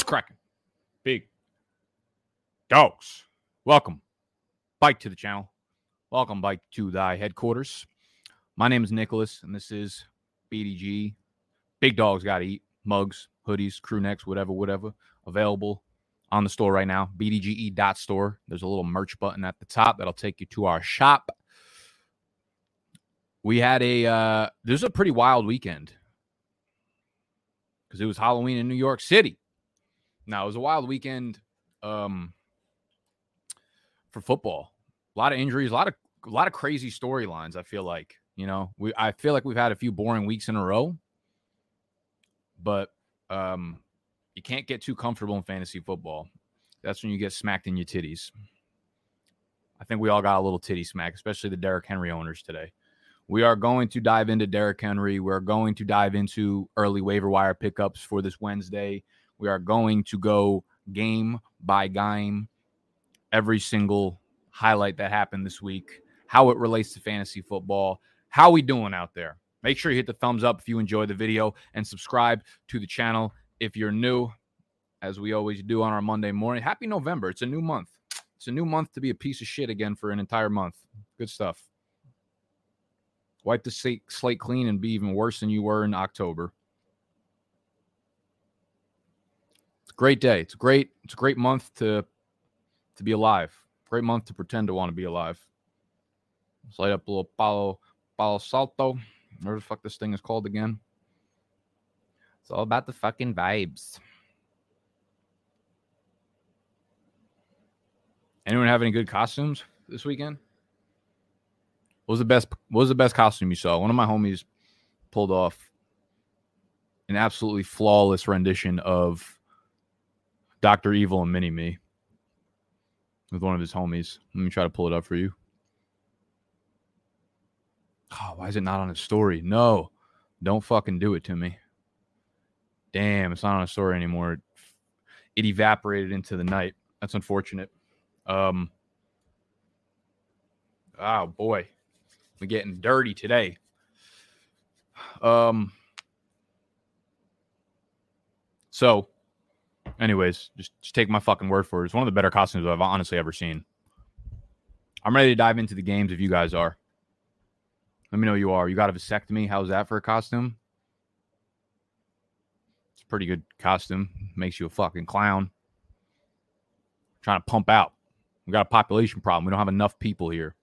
What's cracking? Big dogs. Welcome. Bike to the channel. Welcome, Bike to thy headquarters. My name is Nicholas, and this is BDG. Big dogs got to eat. Mugs, hoodies, crew necks, whatever, whatever. Available on the store right now. BDGE.store. There's a little merch button at the top that'll take you to our shop. We had a, uh, this is a pretty wild weekend because it was Halloween in New York City. Now it was a wild weekend um, for football. A lot of injuries, a lot of a lot of crazy storylines. I feel like you know we I feel like we've had a few boring weeks in a row, but um, you can't get too comfortable in fantasy football. That's when you get smacked in your titties. I think we all got a little titty smack, especially the Derrick Henry owners today. We are going to dive into Derrick Henry. We're going to dive into early waiver wire pickups for this Wednesday. We are going to go game by game, every single highlight that happened this week, how it relates to fantasy football. How we doing out there? Make sure you hit the thumbs up if you enjoyed the video and subscribe to the channel if you're new, as we always do on our Monday morning. Happy November. It's a new month. It's a new month to be a piece of shit again for an entire month. Good stuff wipe the slate clean and be even worse than you were in October. It's a great day. It's a great. It's a great month to to be alive. Great month to pretend to want to be alive. Let's light up a little Palo Palo Salto. Whatever the fuck this thing is called again. It's all about the fucking vibes. Anyone have any good costumes this weekend? What was the best? What was the best costume you saw? One of my homies pulled off an absolutely flawless rendition of Doctor Evil and Mini Me with one of his homies. Let me try to pull it up for you. Oh, why is it not on his story? No, don't fucking do it to me. Damn, it's not on a story anymore. It evaporated into the night. That's unfortunate. Um, oh boy, we're getting dirty today. Um. So, anyways, just, just take my fucking word for it. It's one of the better costumes I've honestly ever seen. I'm ready to dive into the games if you guys are. Let me know you are. You got a vasectomy. How's that for a costume? It's a pretty good costume. Makes you a fucking clown. Trying to pump out. We got a population problem. We don't have enough people here.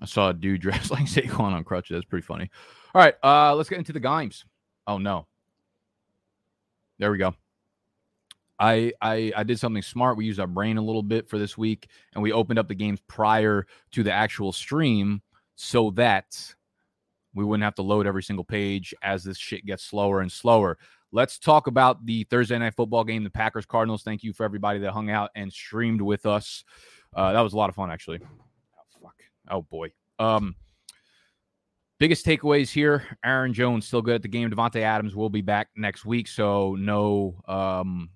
I saw a dude dressed like Saquon on crutches. That's pretty funny. All right, uh, let's get into the games. Oh no. There we go. I, I I did something smart. We used our brain a little bit for this week, and we opened up the games prior to the actual stream so that we wouldn't have to load every single page as this shit gets slower and slower. Let's talk about the Thursday night football game, the Packers Cardinals. Thank you for everybody that hung out and streamed with us. Uh, that was a lot of fun, actually. Oh fuck. Oh boy. Um, biggest takeaways here: Aaron Jones still good at the game. Davante Adams will be back next week, so no, um,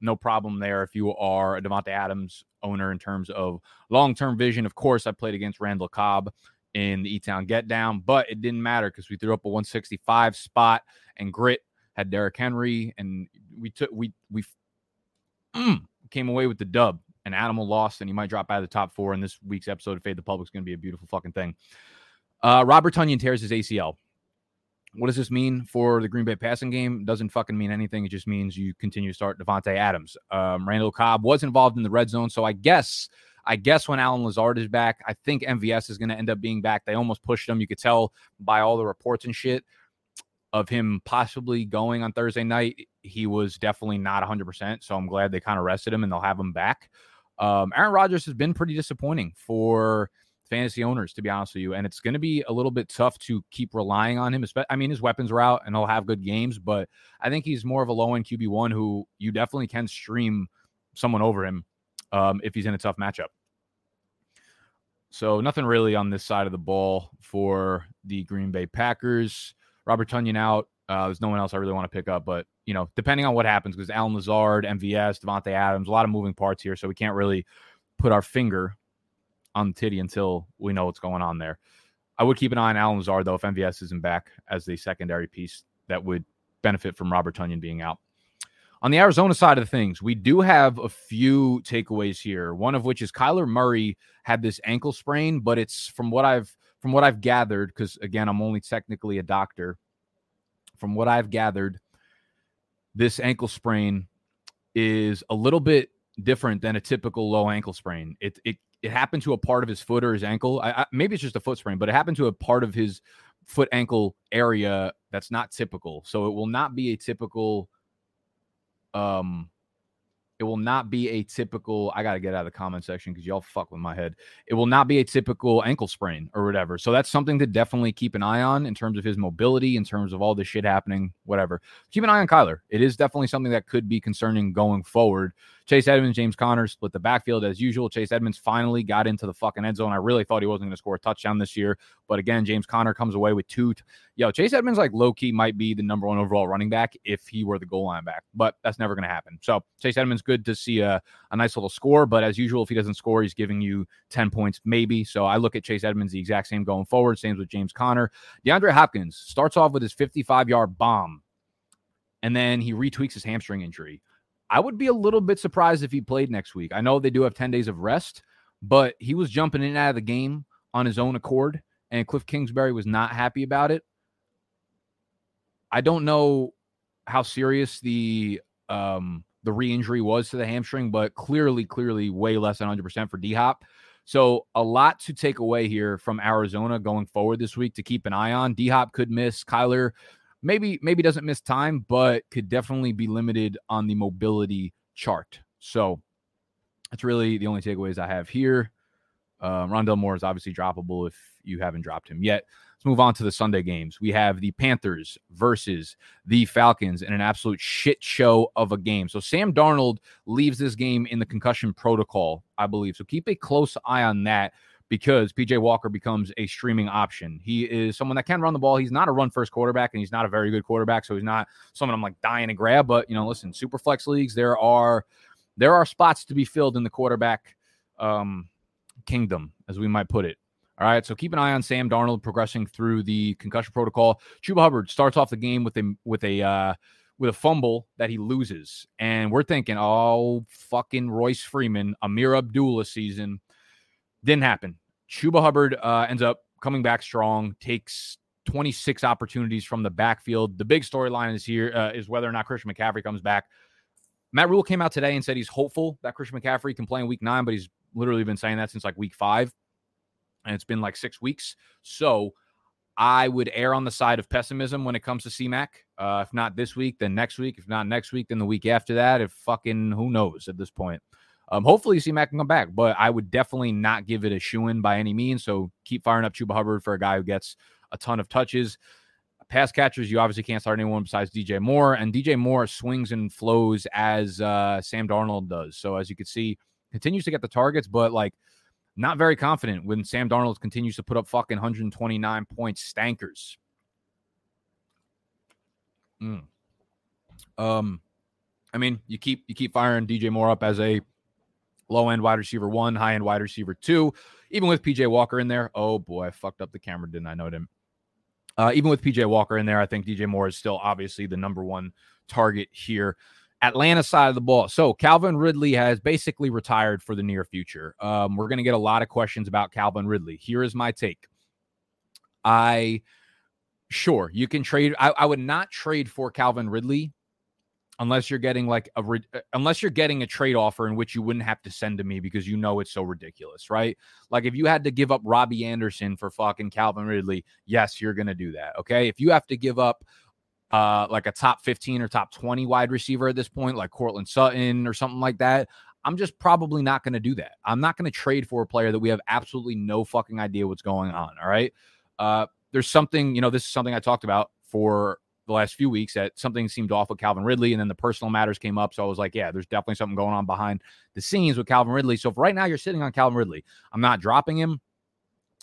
no problem there. If you are a Davante Adams owner in terms of long-term vision, of course, I played against Randall Cobb in the E-Town Get Down, but it didn't matter because we threw up a 165 spot and grit had Derrick Henry, and we took we we mm, came away with the dub an animal lost and he might drop out of the top four in this week's episode of Fade the Public is going to be a beautiful fucking thing. Uh, Robert Tonyan tears his ACL. What does this mean for the Green Bay passing game? Doesn't fucking mean anything. It just means you continue to start Davante Adams. Um, Randall Cobb was involved in the red zone, so I guess I guess when Allen Lazard is back, I think MVS is going to end up being back. They almost pushed him. You could tell by all the reports and shit of him possibly going on Thursday night. He was definitely not 100%. So I'm glad they kind of rested him and they'll have him back. Um, Aaron Rodgers has been pretty disappointing for fantasy owners, to be honest with you. And it's going to be a little bit tough to keep relying on him. I mean, his weapons are out and he'll have good games, but I think he's more of a low end QB1 who you definitely can stream someone over him um, if he's in a tough matchup. So, nothing really on this side of the ball for the Green Bay Packers. Robert Tonyan out. Uh, there's no one else I really want to pick up, but you know, depending on what happens, because Allen Lazard, MVS, Davante Adams, a lot of moving parts here, so we can't really put our finger on the titty until we know what's going on there. I would keep an eye on Allen Lazard though if MVS isn't back as the secondary piece that would benefit from Robert Tonyan being out. On the Arizona side of things, we do have a few takeaways here. One of which is Kyler Murray had this ankle sprain, but it's from what I've from what I've gathered because again, I'm only technically a doctor. From what I've gathered, this ankle sprain is a little bit different than a typical low ankle sprain. It it it happened to a part of his foot or his ankle. I, I, maybe it's just a foot sprain, but it happened to a part of his foot ankle area that's not typical. So it will not be a typical. Um, it will not be a typical. I got to get out of the comment section because y'all fuck with my head. It will not be a typical ankle sprain or whatever. So that's something to definitely keep an eye on in terms of his mobility, in terms of all this shit happening, whatever. Keep an eye on Kyler. It is definitely something that could be concerning going forward. Chase Edmonds, James Connors split the backfield as usual. Chase Edmonds finally got into the fucking end zone. I really thought he wasn't going to score a touchdown this year, but again, James Connor comes away with two. T- Yo, Chase Edmonds like low key might be the number one overall running back if he were the goal line back, but that's never going to happen. So Chase Edmonds, good to see a, a nice little score, but as usual, if he doesn't score, he's giving you ten points maybe. So I look at Chase Edmonds the exact same going forward. Same with James Connor. DeAndre Hopkins starts off with his 55 yard bomb and then he retweaks his hamstring injury. I would be a little bit surprised if he played next week. I know they do have 10 days of rest, but he was jumping in and out of the game on his own accord, and Cliff Kingsbury was not happy about it. I don't know how serious the um, the re-injury was to the hamstring, but clearly, clearly, way less than 100% for D Hop. So a lot to take away here from Arizona going forward this week to keep an eye on. D Hop could miss. Kyler maybe maybe doesn't miss time, but could definitely be limited on the mobility chart. So that's really the only takeaways I have here. Uh, Rondale Moore is obviously droppable if you haven't dropped him yet. Let's move on to the Sunday games. We have the Panthers versus the Falcons in an absolute shit show of a game. So Sam Darnold leaves this game in the concussion protocol, I believe. So keep a close eye on that because PJ Walker becomes a streaming option. He is someone that can run the ball. He's not a run first quarterback and he's not a very good quarterback. So he's not someone I'm like dying to grab. But, you know, listen, super flex leagues, there are there are spots to be filled in the quarterback um, kingdom, as we might put it. All right, so keep an eye on Sam Darnold progressing through the concussion protocol. Chuba Hubbard starts off the game with a with a uh, with a fumble that he loses, and we're thinking, oh fucking Royce Freeman, Ameer Abdullah season. Didn't happen. Chuba Hubbard uh, ends up coming back strong, takes 26 opportunities from the backfield. The big storyline is here uh, is whether or not Christian McCaffrey comes back. Matt Rhule came out today and said he's hopeful that Christian McCaffrey can play in week nine, but he's literally been saying that since like week five, and it's been like six weeks. So I would err on the side of pessimism when it comes to CMAC. Uh, if not this week, then next week. If not next week, then the week after that. If fucking who knows at this point. Um, hopefully, C-Mac can come back, but I would definitely not give it a shoe in by any means. So keep firing up Chuba Hubbard for a guy who gets a ton of touches. Pass catchers, you obviously can't start anyone besides DJ Moore, and DJ Moore swings and flows as uh, Sam Darnold does. So as you can see, continues to get the targets, but like not very confident when Sam Darnold continues to put up fucking 129 point stankers. Mm. Um, I mean, you keep you keep firing DJ Moore up as a low end wide receiver one, high end wide receiver two. Even with PJ Walker in there, oh boy, I fucked up the camera, didn't I? Know him. Uh, even with PJ Walker in there, I think DJ Moore is still obviously the number one target here. Atlanta side of the ball. So Calvin Ridley has basically retired for the near future. Um, we're going to get a lot of questions about Calvin Ridley. Here is my take. I sure you can trade. I, I would not trade for Calvin Ridley unless you're getting like a re- uh, unless you're getting a trade offer in which you wouldn't have to send to me because you know it's so ridiculous, right? Like if you had to give up Robbie Anderson for fucking Calvin Ridley, yes, you're going to do that, okay? If you have to give up uh like a top 15 or top 20 wide receiver at this point like Courtland Sutton or something like that, I'm just probably not going to do that. I'm not going to trade for a player that we have absolutely no fucking idea what's going on, all right? Uh there's something, you know, this is something I talked about for the last few weeks that something seemed off with Calvin Ridley, and then the personal matters came up. So I was like, yeah, there's definitely something going on behind the scenes with Calvin Ridley. So if right now you're sitting on Calvin Ridley, I'm not dropping him.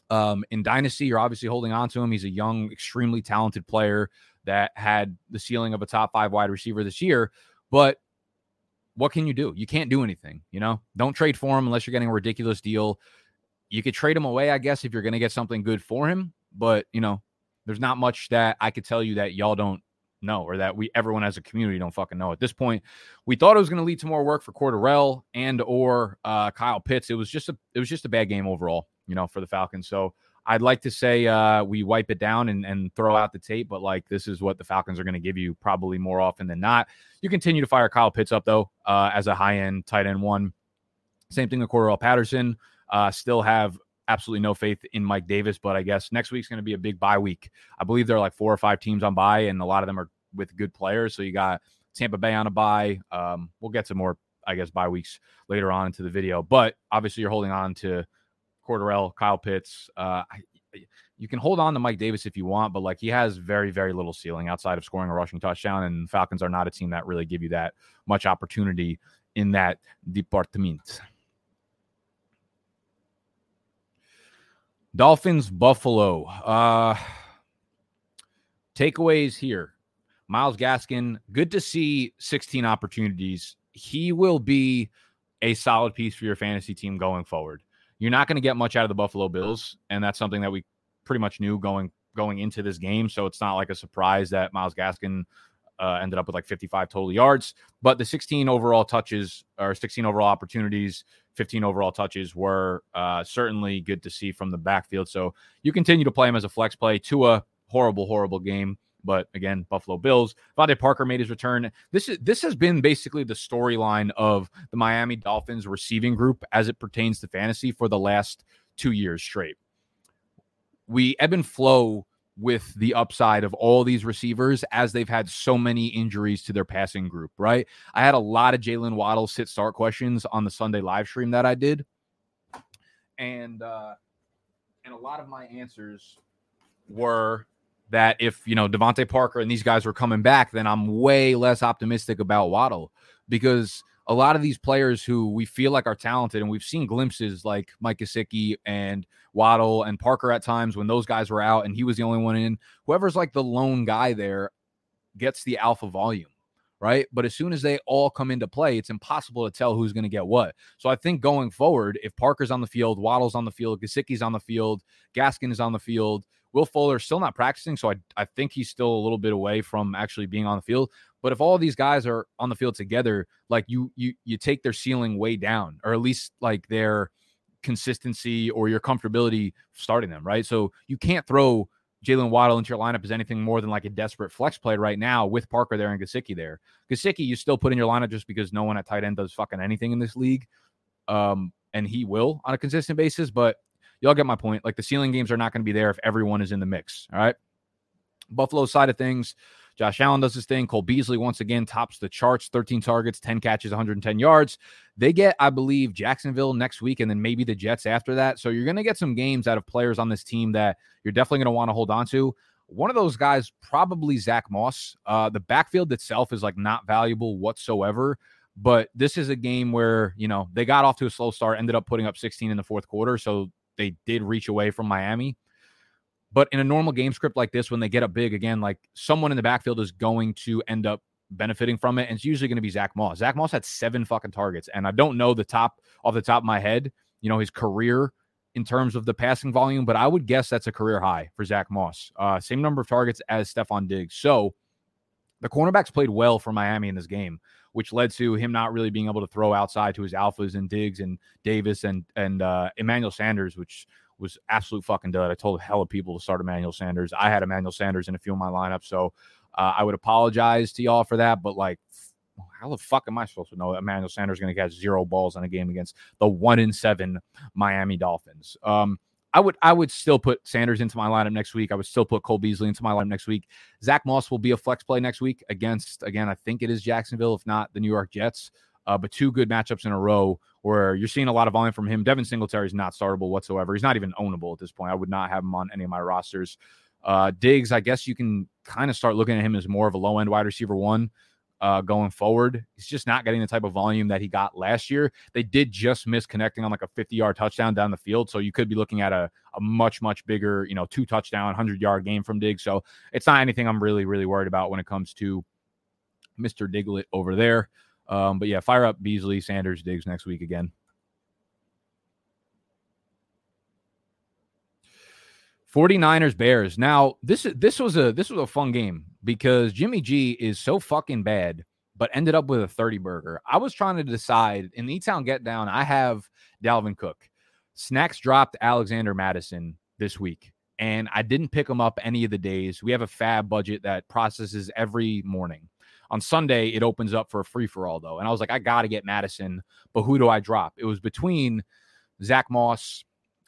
Um, in Dynasty, you're obviously holding on to him. He's a young, extremely talented player that had the ceiling of a top five wide receiver this year. But what can you do? You can't do anything. You know, don't trade for him unless you're getting a ridiculous deal. You could trade him away, I guess, if you're going to get something good for him. But, you know, there's not much that I could tell you that y'all don't know or that we everyone as a community don't fucking know at this point we thought it was going to lead to more work for Cordarrelle and or uh, Kyle Pitts it was just a it was just a bad game overall you know for the Falcons so I'd like to say uh, we wipe it down and, and throw out the tape, but like this is what the Falcons are going to give you probably more often than not. You continue to fire Kyle Pitts up though uh, as a high end tight end one. Same thing with Cordarrelle Patterson. Uh, still have absolutely no faith in Mike Davis, but I guess next week's going to be a big bye week. I believe there are like four or five teams on bye, and a lot of them are with good players. So you got Tampa Bay on a bye. Um, we'll get some more, I guess, bye weeks later on into the video. But obviously, you're holding on to Cordarrelle, Kyle Pitts. Uh, you can hold on to Mike Davis if you want, but like he has very, very little ceiling outside of scoring a rushing touchdown. And Falcons are not a team that really give you that much opportunity in that department. Dolphins, Buffalo. Uh, takeaways here. Myles Gaskin, good to see 16 opportunities. He will be a solid piece for your fantasy team going forward. You're not going to get much out of the Buffalo Bills, and that's something that we pretty much knew going going into this game. So it's not like a surprise that Myles Gaskin uh, ended up with like 55 total yards. But the 16 overall touches or 16 overall opportunities, 15 overall touches were uh, certainly good to see from the backfield. So you continue to play him as a flex play to a horrible, horrible game. But again, Buffalo Bills. DeVante Parker made his return. This is this has been basically the storyline of the Miami Dolphins receiving group as it pertains to fantasy for the last two years straight. We ebb and flow with the upside of all these receivers as they've had so many injuries to their passing group, right? I had a lot of Jaylen Waddle sit start questions on the Sunday live stream that I did. And uh and a lot of my answers were that if you know DeVante Parker and these guys were coming back, then I'm way less optimistic about Waddle because a lot of these players who we feel like are talented, and we've seen glimpses like Mike Gesicki and Waddle and Parker at times when those guys were out and he was the only one in. Whoever's like the lone guy there gets the alpha volume, right? But as soon as they all come into play, it's impossible to tell who's going to get what. So I think going forward, if Parker's on the field, Waddle's on the field, Gesicki's on the field, Gaskin is on the field, Will Fuller's still not practicing, so I, I think he's still a little bit away from actually being on the field. But if all these guys are on the field together, like you you you take their ceiling way down, or at least like their consistency or your comfortability starting them, right? So you can't throw Jaylen Waddle into your lineup as anything more than like a desperate flex play right now with Parker there and Gesicki there. Gesicki, you still put in your lineup just because no one at tight end does fucking anything in this league. Um, and he will on a consistent basis, but y'all get my point. Like the ceiling games are not going to be there if everyone is in the mix. All right. Buffalo side of things, Josh Allen does his thing. Cole Beasley once again tops the charts 13 targets, 10 catches, 110 yards. They get, I believe, Jacksonville next week and then maybe the Jets after that. So you're going to get some games out of players on this team that you're definitely going to want to hold on to. One of those guys, probably Zach Moss. Uh, the backfield itself is like not valuable whatsoever. But this is a game where, you know, they got off to a slow start, ended up putting up 16 in the fourth quarter. So they did reach away from Miami. But in a normal game script like this, when they get up big again, like someone in the backfield is going to end up benefiting from it. And it's usually going to be Zach Moss. Zach Moss had seven fucking targets. And I don't know the top off the top of my head, you know, his career in terms of the passing volume, but I would guess that's a career high for Zach Moss. Uh, same number of targets as Stefon Diggs. So the cornerbacks played well for Miami in this game, which led to him not really being able to throw outside to his alphas and Diggs and Davis and and uh, Emmanuel Sanders, which was absolute fucking dud. I told a hell of people to start Emmanuel Sanders. I had Emmanuel Sanders in a few of my lineups, so uh, I would apologize to y'all for that. But like, how the fuck am I supposed to know Emmanuel Sanders is going to catch zero balls in a game against the one in seven Miami Dolphins? Um, I would I would still put Sanders into my lineup next week. I would still put Cole Beasley into my lineup next week. Zach Moss will be a flex play next week against again. I think it is Jacksonville, if not the New York Jets. Uh, but two good matchups in a row where you're seeing a lot of volume from him. Devin Singletary is not startable whatsoever. He's not even ownable at this point. I would not have him on any of my rosters. Uh, Diggs, I guess you can kind of start looking at him as more of a low end wide receiver one uh, going forward. He's just not getting the type of volume that he got last year. They did just miss connecting on like a 50 yard touchdown down the field. So you could be looking at a, a much, much bigger, you know, two touchdown, 100 yard game from Diggs. So it's not anything I'm really, really worried about when it comes to Mr. Diglett over there. Um, but yeah, fire up Beasley, Sanders, Diggs next week again. 49ers Bears. Now, this this was a this was a fun game because Jimmy G is so fucking bad, but ended up with a 30 burger. I was trying to decide in the E-Town get down, I have Dalvin Cook. Snacks dropped Alexander Mattison this week, and I didn't pick him up any of the days. We have a FAAB budget that processes every morning. On Sunday, it opens up for a free for all, though. And I was like, I got to get Mattison, but who do I drop? It was between Zach Moss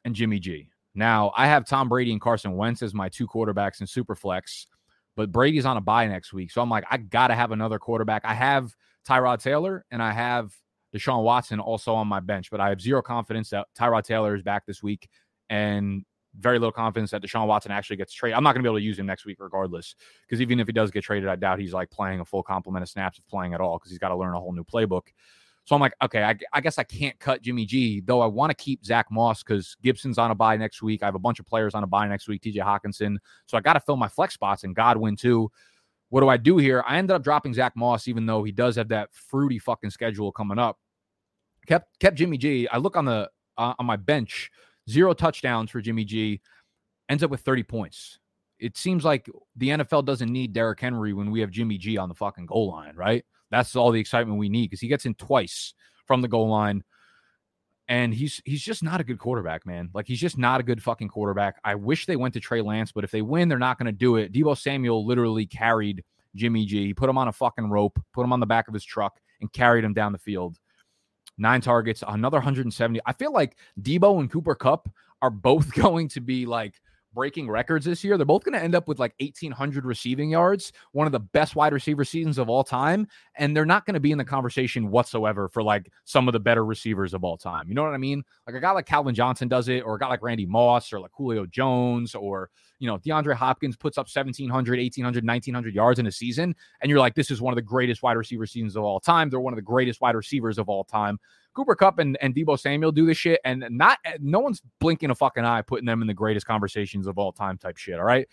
and Jimmy G. Now, I have Tom Brady and Carson Wentz as my two quarterbacks in Superflex, but Brady's on a bye next week. So I'm like, I got to have another quarterback. I have Tyrod Taylor and I have Deshaun Watson also on my bench, but I have zero confidence that Tyrod Taylor is back this week and very little confidence that Deshaun Watson actually gets traded. I'm not going to be able to use him next week regardless, because even if he does get traded, I doubt he's like playing a full complement of snaps of playing at all because he's got to learn a whole new playbook. So I'm like, okay, I, I guess I can't cut Jimmy G, though I want to keep Zach Moss because Gibson's on a buy next week. I have a bunch of players on a buy next week, TJ Hockenson. So I got to fill my flex spots and Godwin too. What do I do here? I ended up dropping Zach Moss, even though he does have that fruity fucking schedule coming up. Kept kept Jimmy G. I look on the uh, on my bench, zero touchdowns for Jimmy G ends up with 30 points. It seems like the NFL doesn't need Derrick Henry when we have Jimmy G on the fucking goal line, right? That's all the excitement we need because he gets in twice from the goal line. And he's he's just not a good quarterback, man. Like he's just not a good fucking quarterback. I wish they went to Trey Lance, but if they win, they're not going to do it. Deebo Samuel literally carried Jimmy G. He put him on a fucking rope, put him on the back of his truck, and carried him down the field. Nine targets, another 170. I feel like Deebo and Cooper Kupp are both going to be like breaking records this year. They're both going to end up with like 1,800 receiving yards, one of the best wide receiver seasons of all time. And they're not going to be in the conversation whatsoever for like some of the better receivers of all time. You know what I mean? Like a guy like Calvin Johnson does it, or a guy like Randy Moss, or like Julio Jones, or, you know, DeAndre Hopkins puts up 1,700, 1,800, 1,900 yards in a season. And you're like, this is one of the greatest wide receiver seasons of all time. They're one of the greatest wide receivers of all time. Cooper Kupp and, and Deebo Samuel do this shit, and not no one's blinking a fucking eye putting them in the greatest conversations of all time type shit. All right.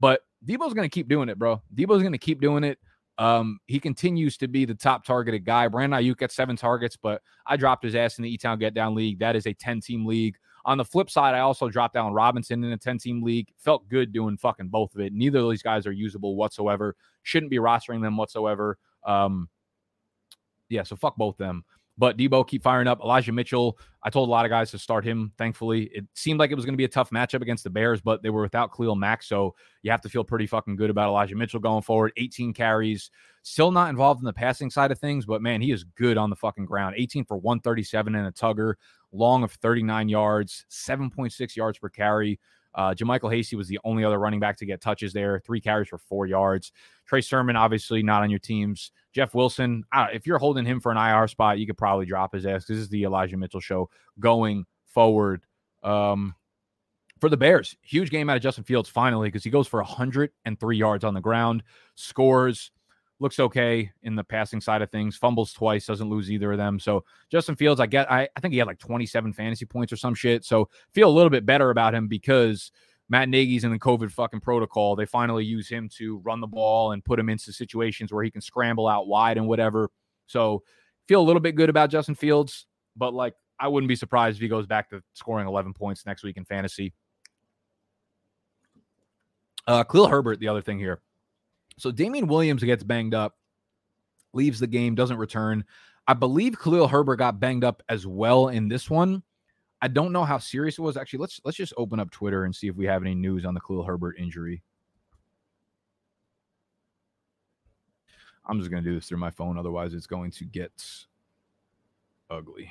But Deebo's gonna keep doing it, bro. Deebo's gonna keep doing it. Um, he continues to be the top targeted guy. Brandon Aiyuk gets seven targets, but I dropped his ass in the E Town Get Down League. That is a 10 team league. On the flip side, I also dropped down Robinson in a 10 team league. Felt good doing fucking both of it. Neither of these guys are usable whatsoever. Shouldn't be rostering them whatsoever. Um, yeah, so fuck both them. But Deebo keep firing up. Elijah Mitchell, I told a lot of guys to start him. Thankfully, it seemed like it was going to be a tough matchup against the Bears, but they were without Khalil Mack, so you have to feel pretty fucking good about Elijah Mitchell going forward. 18 carries, still not involved in the passing side of things, but man, he is good on the fucking ground. 18 for 137 and a tugger, long of 39 yards, 7.6 yards per carry. Uh, JaMycal Hasty was the only other running back to get touches there, three carries for four yards. Trey Sermon, obviously not on your teams. Jeff Wilson, uh, if you're holding him for an IR spot, you could probably drop his ass. This is the Elijah Mitchell show going forward. Um, for the Bears, huge game out of Justin Fields finally because he goes for 103 yards on the ground, scores looks okay in the passing side of things. Fumbles twice, doesn't lose either of them. So Justin Fields, I get, I, I think he had like 27 fantasy points or some shit. So feel a little bit better about him because Matt Nagy's in the COVID fucking protocol. They finally use him to run the ball and put him into situations where he can scramble out wide and whatever. So feel a little bit good about Justin Fields, but like I wouldn't be surprised if he goes back to scoring 11 points next week in fantasy. Uh, Khalil Herbert, the other thing here. So Damien Williams gets banged up, leaves the game, doesn't return. I believe Khalil Herbert got banged up as well in this one. I don't know how serious it was. Actually, let's let's just open up Twitter and see if we have any news on the Khalil Herbert injury. I'm just to do this through my phone. Otherwise, it's going to get ugly.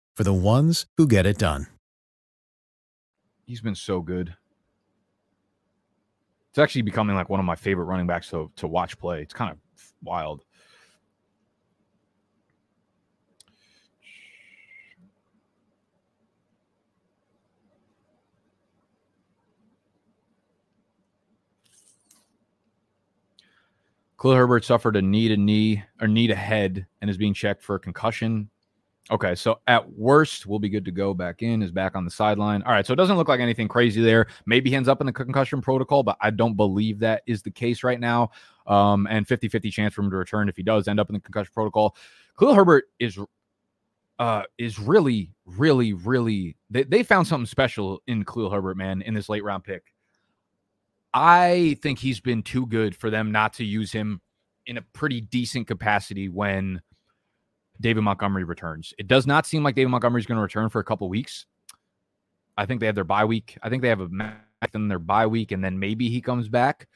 for the ones who get it done. He's been so good. It's actually becoming like one of my favorite running backs to, to watch play. It's kind of wild. Khalil Herbert suffered a knee to knee or knee to head and is being checked for a concussion. Okay, so at worst, we'll be good to go back in, is back on the sideline. All right, so it doesn't look like anything crazy there. Maybe he ends up in the concussion protocol, but I don't believe that is the case right now. Um, and 50 50 chance for him to return if he does end up in the concussion protocol. Khalil Herbert is uh, is really, really, really. They, they found something special in Khalil Herbert, man, in this late round pick. I think he's been too good for them not to use him in a pretty decent capacity when David Montgomery returns. It does not seem like David Montgomery is going to return for a couple weeks. I think they have their bye week. I think they have a match in their bye week, and then maybe he comes back.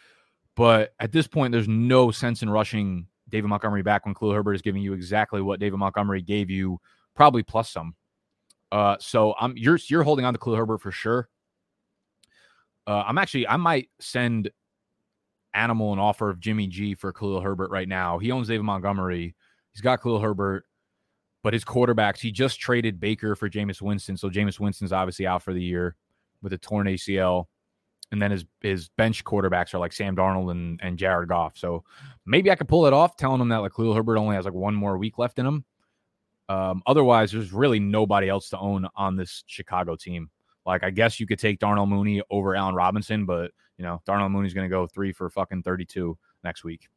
But at this point, there's no sense in rushing David Montgomery back when Khalil Herbert is giving you exactly what David Montgomery gave you, probably plus some. Uh, so I'm you're you're holding on to Khalil Herbert for sure. Uh, I'm actually, I might send Animal an offer of Jimmy G for Khalil Herbert right now. He owns David Montgomery. He's got Khalil Herbert, but his quarterbacks, he just traded Baker for Jameis Winston. So Jameis Winston's obviously out for the year with a torn ACL. And then his his bench quarterbacks are like Sam Darnold and, and Jared Goff. So maybe I could pull it off, telling him that like Khalil Herbert only has like one more week left in him. Um, otherwise, there's really nobody else to own on this Chicago team. Like, I guess you could take Darnell Mooney over Allen Robinson, but you know, Darnell Mooney's going to go three for fucking 32 next week.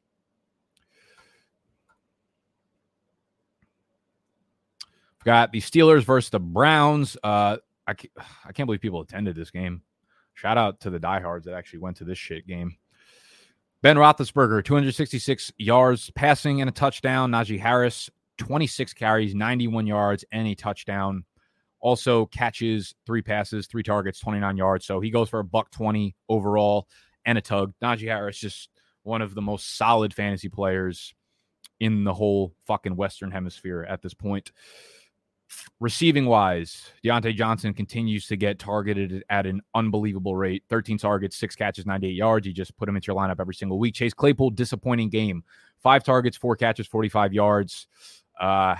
Got the Steelers versus the Browns. Uh, I, can't, I can't believe people attended this game. Shout out to the diehards that actually went to this shit game. Ben Roethlisberger, 266 yards passing and a touchdown. Najee Harris, 26 carries, 91 yards, and a touchdown. Also catches three passes, three targets, 29 yards. So he goes for a buck 20 overall and a tug. Najee Harris, just one of the most solid fantasy players in the whole fucking Western Hemisphere at this point. Receiving wise, Diontae Johnson continues to get targeted at an unbelievable rate 13 targets, six catches, 98 yards. You just put him into your lineup every single week. Chase Claypool, disappointing game. Five targets, four catches, 45 yards. Uh,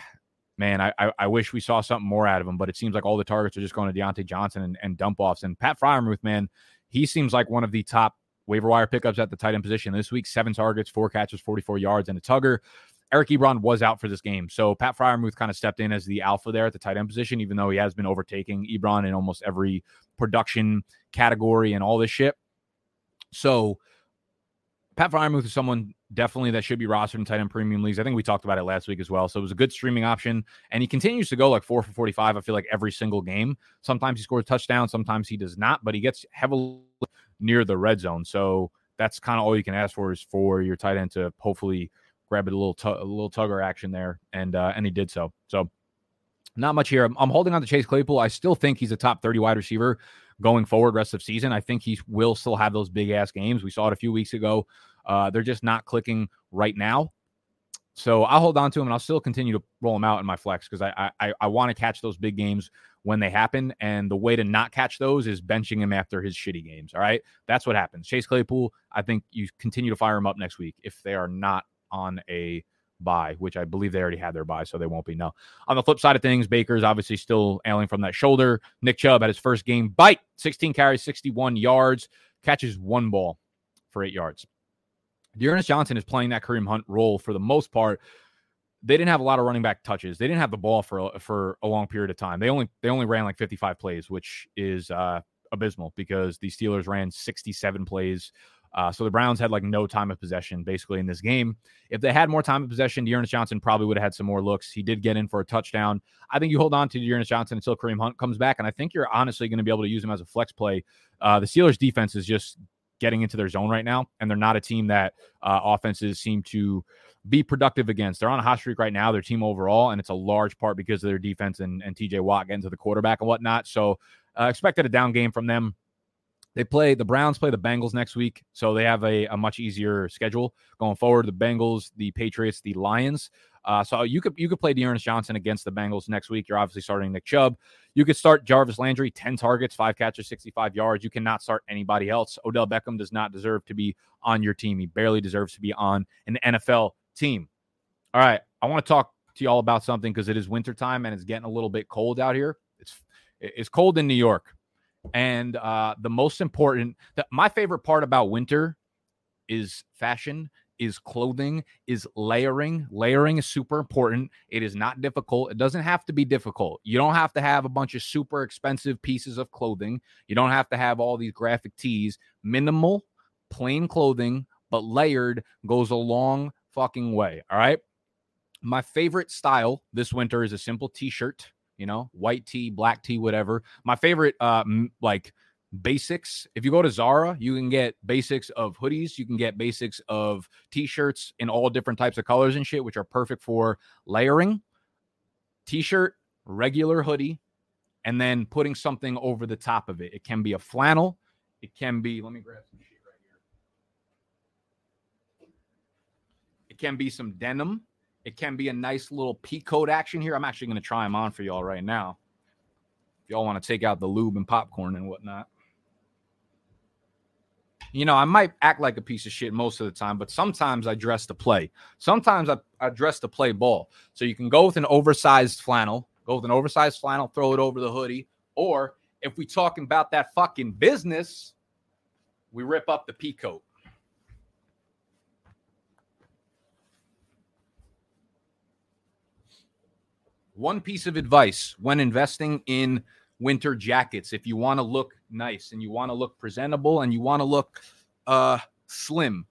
man, I, I, I wish we saw something more out of him, but it seems like all the targets are just going to Diontae Johnson and, and dump offs. And Pat Freiermuth, man, he seems like one of the top waiver wire pickups at the tight end position this week. Seven targets, four catches, 44 yards, and a tugger. Eric Ebron was out for this game. So Pat Freiermuth kind of stepped in as the alpha there at the tight end position, even though he has been overtaking Ebron in almost every production category and all this shit. So Pat Freiermuth is someone definitely that should be rostered in tight end premium leagues. I think we talked about it last week as well. So it was a good streaming option. And he continues to go like four for 45, I feel like every single game. Sometimes he scores a touchdown, sometimes he does not, but he gets heavily near the red zone. So that's kind of all you can ask for is for your tight end to hopefully grab a little t- a little tugger action there, and uh, and he did so. So not much here. I'm, I'm holding on to Chase Claypool. I still think he's a top 30 wide receiver going forward rest of season. I think he will still have those big ass games. We saw it a few weeks ago. Uh, they're just not clicking right now. So I'll hold on to him and I'll still continue to roll him out in my flex because I I, I want to catch those big games when they happen. And the way to not catch those is benching him after his shitty games. All right. That's what happens. Chase Claypool, I think you continue to fire him up next week if they are not on a buy, which I believe they already had their buy, so they won't be. No. On the flip side of things, Baker's obviously still ailing from that shoulder. Nick Chubb had his first game bite, 16 carries, 61 yards, catches one ball for eight yards. D'Ernest Johnson is playing that Kareem Hunt role for the most part. They didn't have a lot of running back touches. They didn't have the ball for for a long period of time. They only they only ran like 55 plays, which is uh, abysmal because the Steelers ran 67 plays. Uh, so the Browns had like no time of possession basically in this game. If they had more time of possession, D'Ernest Johnson probably would have had some more looks. He did get in for a touchdown. I think you hold on to D'Ernest Johnson until Kareem Hunt comes back, and I think you're honestly going to be able to use him as a flex play. Uh, the Steelers defense is just getting into their zone right now, and they're not a team that uh, offenses seem to be productive against. They're on a hot streak right now, their team overall, and it's a large part because of their defense and, and TJ Watt getting to the quarterback and whatnot. So uh, expected a down game from them. They play the Browns play the Bengals next week, so they have a, a much easier schedule going forward. The Bengals, the Patriots, the Lions. Uh, so you could you could play D'Ernest Johnson against the Bengals next week. You're obviously starting Nick Chubb. You could start Jarvis Landry, 10 targets, five catches, 65 yards. You cannot start anybody else. Odell Beckham does not deserve to be on your team. He barely deserves to be on an NFL team. All right. I want to talk to y'all about something because it is wintertime and it's getting a little bit cold out here. It's it's cold in New York. And uh, the most important, the, my favorite part about winter is fashion, is clothing, is layering. Layering is super important. It is not difficult. It doesn't have to be difficult. You don't have to have a bunch of super expensive pieces of clothing. You don't have to have all these graphic tees. Minimal, plain clothing, but layered goes a long fucking way. All right. My favorite style this winter is a simple t shirt you know, white tea, black tea, whatever. My favorite, uh, m- like basics. If you go to Zara, you can get basics of hoodies. You can get basics of t-shirts in all different types of colors and shit, which are perfect for layering. T-shirt, regular hoodie, and then putting something over the top of it. It can be a flannel. It can be. Let me grab some shit right here. It can be some denim. It can be a nice little pea coat action here. I'm actually going to try them on for y'all right now. If y'all want to take out the lube and popcorn and whatnot. You know, I might act like a piece of shit most of the time, but sometimes I dress to play. Sometimes I, I dress to play ball. So you can go with an oversized flannel, go with an oversized flannel, throw it over the hoodie. Or if we talking about that fucking business, we rip up the pea coat. One piece of advice when investing in winter jackets, if you want to look nice and you want to look presentable and you want to look uh, slim,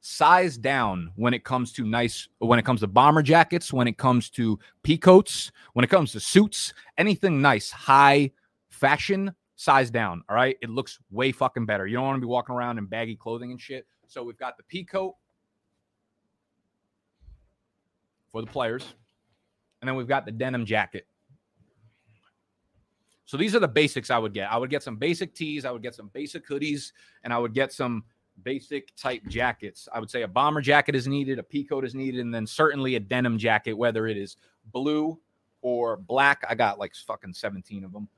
size down when it comes to nice, when it comes to bomber jackets, when it comes to peacoats, when it comes to suits, anything nice, high fashion, size down. All right. It looks way fucking better. You don't want to be walking around in baggy clothing and shit. So we've got the peacoat for the players. And then we've got the denim jacket. So these are the basics I would get. I would get some basic tees, I would get some basic hoodies, and I would get some basic type jackets. I would say a bomber jacket is needed, a peacoat is needed, and then certainly a denim jacket, whether it is blue or black. I got like fucking 17 of them.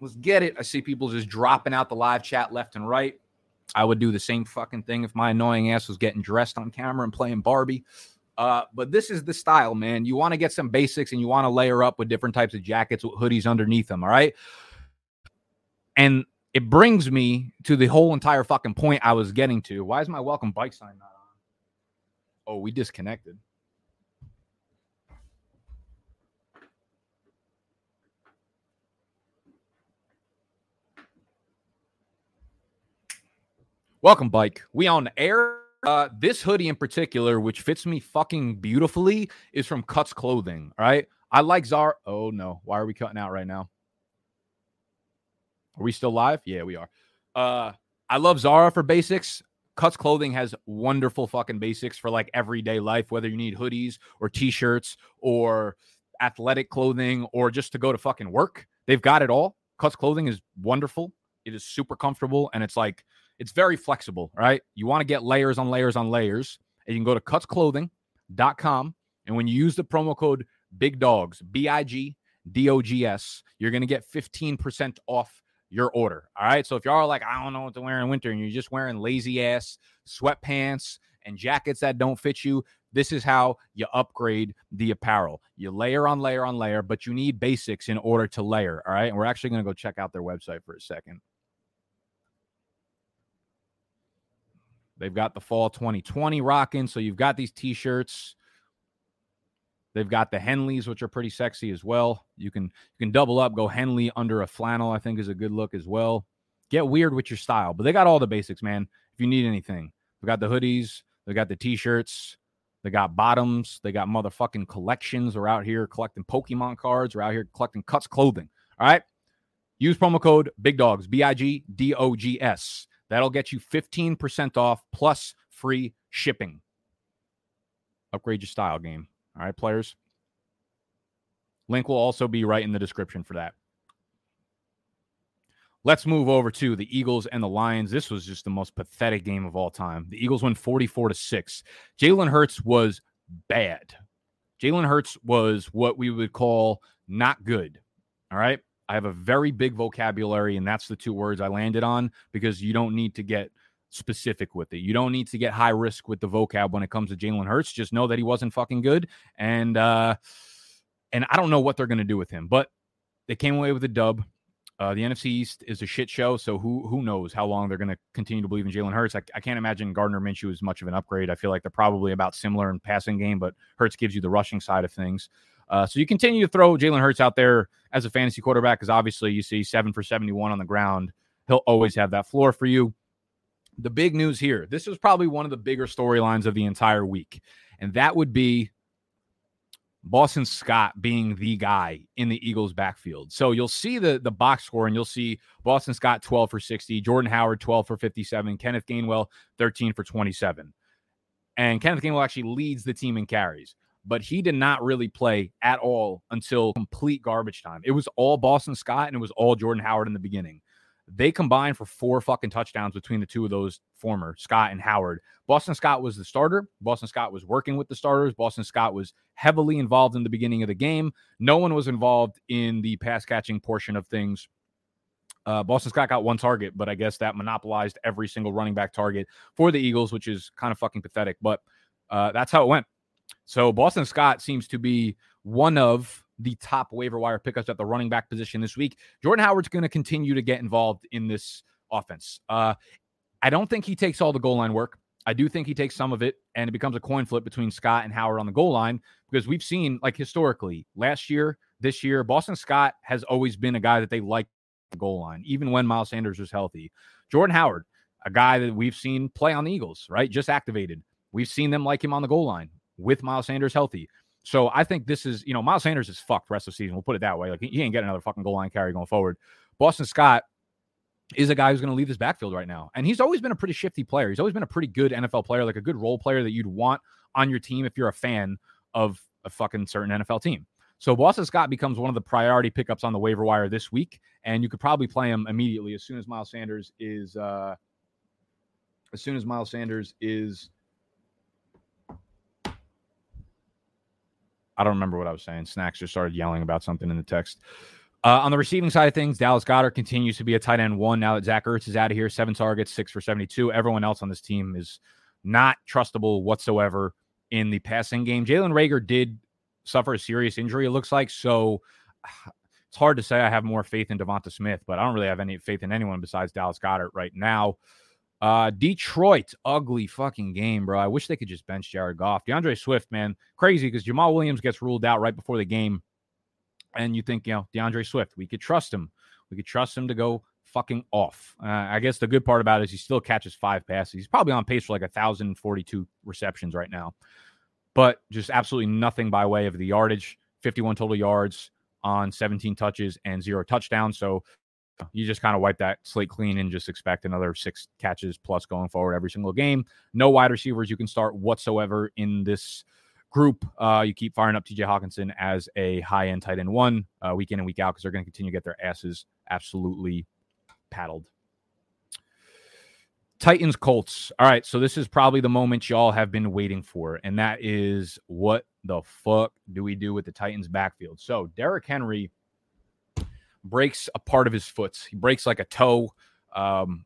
Let's get it. I see people just dropping out the live chat left and right. I would do the same fucking thing if my annoying ass was getting dressed on camera and playing Barbie. Uh, but this is the style, man. You want to get some basics and you want to layer up with different types of jackets with hoodies underneath them. All right. And it brings me to the whole entire fucking point I was getting to. Why is my welcome bike sign not on? Oh, we disconnected. Welcome, bike. We on air. Uh, this hoodie in particular, which fits me fucking beautifully, is from Cuts Clothing. Right. I like Zara. Oh no. Why are we cutting out right now? Are we still live? Yeah, we are. Uh, I love Zara for basics. Cuts Clothing has wonderful fucking basics for like everyday life, whether you need hoodies or t-shirts or athletic clothing or just to go to fucking work. They've got it all. Cuts Clothing is wonderful. It is super comfortable and it's like it's very flexible, right? You want to get layers on layers on layers. And you can go to cutsclothing.com. And when you use the promo code Big Dogs, B I G D O G S, you're going to get 15% off your order. All right. So if y'all are like, I don't know what to wear in winter, and you're just wearing lazy ass sweatpants and jackets that don't fit you, this is how you upgrade the apparel. You layer on layer on layer, but you need basics in order to layer. All right. And we're actually going to go check out their website for a second. They've got the fall 2020 rocking. So you've got these t-shirts. They've got the Henleys, which are pretty sexy as well. You can you can double up, go Henley under a flannel. I think is a good look as well. Get weird with your style, but they got all the basics, man. If you need anything, they got the hoodies, they got the t-shirts, they got bottoms, they got motherfucking collections. We're out here collecting Pokemon cards. We're out here collecting cuts clothing. All right. Use promo code Big Dogs B I G D O G S. That'll get you 15% off plus free shipping. Upgrade your style game. All right, players. Link will also be right in the description for that. Let's move over to the Eagles and the Lions. This was just the most pathetic game of all time. The Eagles won 44 to 6. Jalen Hurts was bad. Jalen Hurts was what we would call not good. All right. I have a very big vocabulary, and that's the two words I landed on because you don't need to get specific with it. You don't need to get high risk with the vocab when it comes to Jalen Hurts. Just know that he wasn't fucking good. And uh and I don't know what they're gonna do with him, but they came away with a dub. Uh, the NFC East is a shit show, so who who knows how long they're going to continue to believe in Jalen Hurts? I, I, can't imagine Gardner Minshew is much of an upgrade. I feel like they're probably about similar in passing game, but Hurts gives you the rushing side of things. Uh, so you continue to throw Jalen Hurts out there as a fantasy quarterback because obviously you see seven for seventy one on the ground. He'll always have that floor for you. The big news here. This is probably one of the bigger storylines of the entire week, and that would be Boston Scott being the guy in the Eagles backfield. So you'll see the the box score and you'll see Boston Scott 12 for 60, Jordan Howard 12 for 57, Kenneth Gainwell 13 for 27. And Kenneth Gainwell actually leads the team in carries, but he did not really play at all until complete garbage time. It was all Boston Scott and it was all Jordan Howard in the beginning. They combined for four fucking touchdowns between the two of those former Scott and Howard. Boston Scott was the starter. Boston Scott was working with the starters. Boston Scott was heavily involved in the beginning of the game. No one was involved in the pass catching portion of things. Uh, Boston Scott got one target, but I guess that monopolized every single running back target for the Eagles, which is kind of fucking pathetic. But uh, that's how it went. So Boston Scott seems to be one of the top waiver wire pickups at the running back position this week. Jordan Howard's going to continue to get involved in this offense. Uh, I don't think he takes all the goal line work. I do think he takes some of it, and it becomes a coin flip between Scott and Howard on the goal line because we've seen, like historically, last year, this year, Boston Scott has always been a guy that they like the goal line, even when Miles Sanders was healthy. Jordan Howard, a guy that we've seen play on the Eagles, right? Just activated. We've seen them like him on the goal line with Miles Sanders healthy. So I think this is, you know, Miles Sanders is fucked rest of the season. We'll put it that way. Like he ain't getting another fucking goal line carry going forward. Boston Scott is a guy who's going to leave this backfield right now. And he's always been a pretty shifty player. He's always been a pretty good NFL player, like a good role player that you'd want on your team if you're a fan of a fucking certain NFL team. So Boston Scott becomes one of the priority pickups on the waiver wire this week, and you could probably play him immediately as soon as Miles Sanders is uh as soon as Miles Sanders is I don't remember what I was saying. Snacks just started yelling about something in the text. Uh, on the receiving side of things, Dallas Goedert continues to be a tight end one now that Zach Ertz is out of here. Seven targets, six for 72. Everyone else on this team is not trustable whatsoever in the passing game. Jalen Reagor did suffer a serious injury, it looks like. So it's hard to say I have more faith in Devonta Smith, but I don't really have any faith in anyone besides Dallas Goedert right now. Uh, Detroit, ugly fucking game, bro. I wish they could just bench Jared Goff. DeAndre Swift, man, crazy because Jamaal Williams gets ruled out right before the game. And you think, you know, DeAndre Swift, we could trust him. We could trust him to go fucking off. Uh, I guess the good part about it is he still catches five passes. He's probably on pace for like 1,042 receptions right now. But just absolutely nothing by way of the yardage 51 total yards on 17 touches and zero touchdowns. So you just kind of wipe that slate clean and just expect another six catches plus going forward every single game. No wide receivers you can start whatsoever in this group. Uh, you keep firing up TJ Hockenson as a high end tight end one uh, week in and week out because they're going to continue to get their asses absolutely paddled. Titans Colts. All right, so this is probably the moment y'all have been waiting for, and that is what the fuck do we do with the Titans backfield? So Derrick Henry breaks a part of his foot. He breaks like a toe. Um,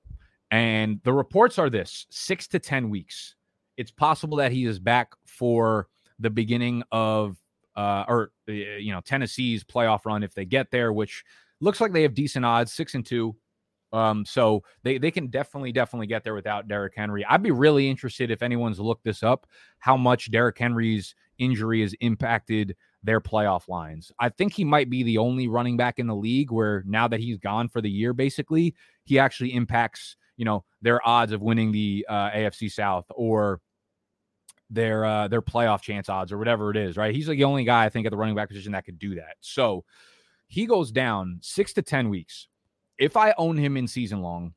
and the reports are this six to 10 weeks. It's possible that he is back for the beginning of, uh, or, you know, Tennessee's playoff run if they get there, which looks like they have decent odds, six and two. Um, so they, they can definitely, definitely get there without Derrick Henry. I'd be really interested if anyone's looked this up, how much Derrick Henry's injury has impacted their playoff lines. I think he might be the only running back in the league where now that he's gone for the year, basically, he actually impacts, you know, their odds of winning the uh, AFC South or their uh, their playoff chance odds or whatever it is, right? He's like the only guy I think at the running back position that could do that. So he goes down six to ten weeks. If I own him in season long,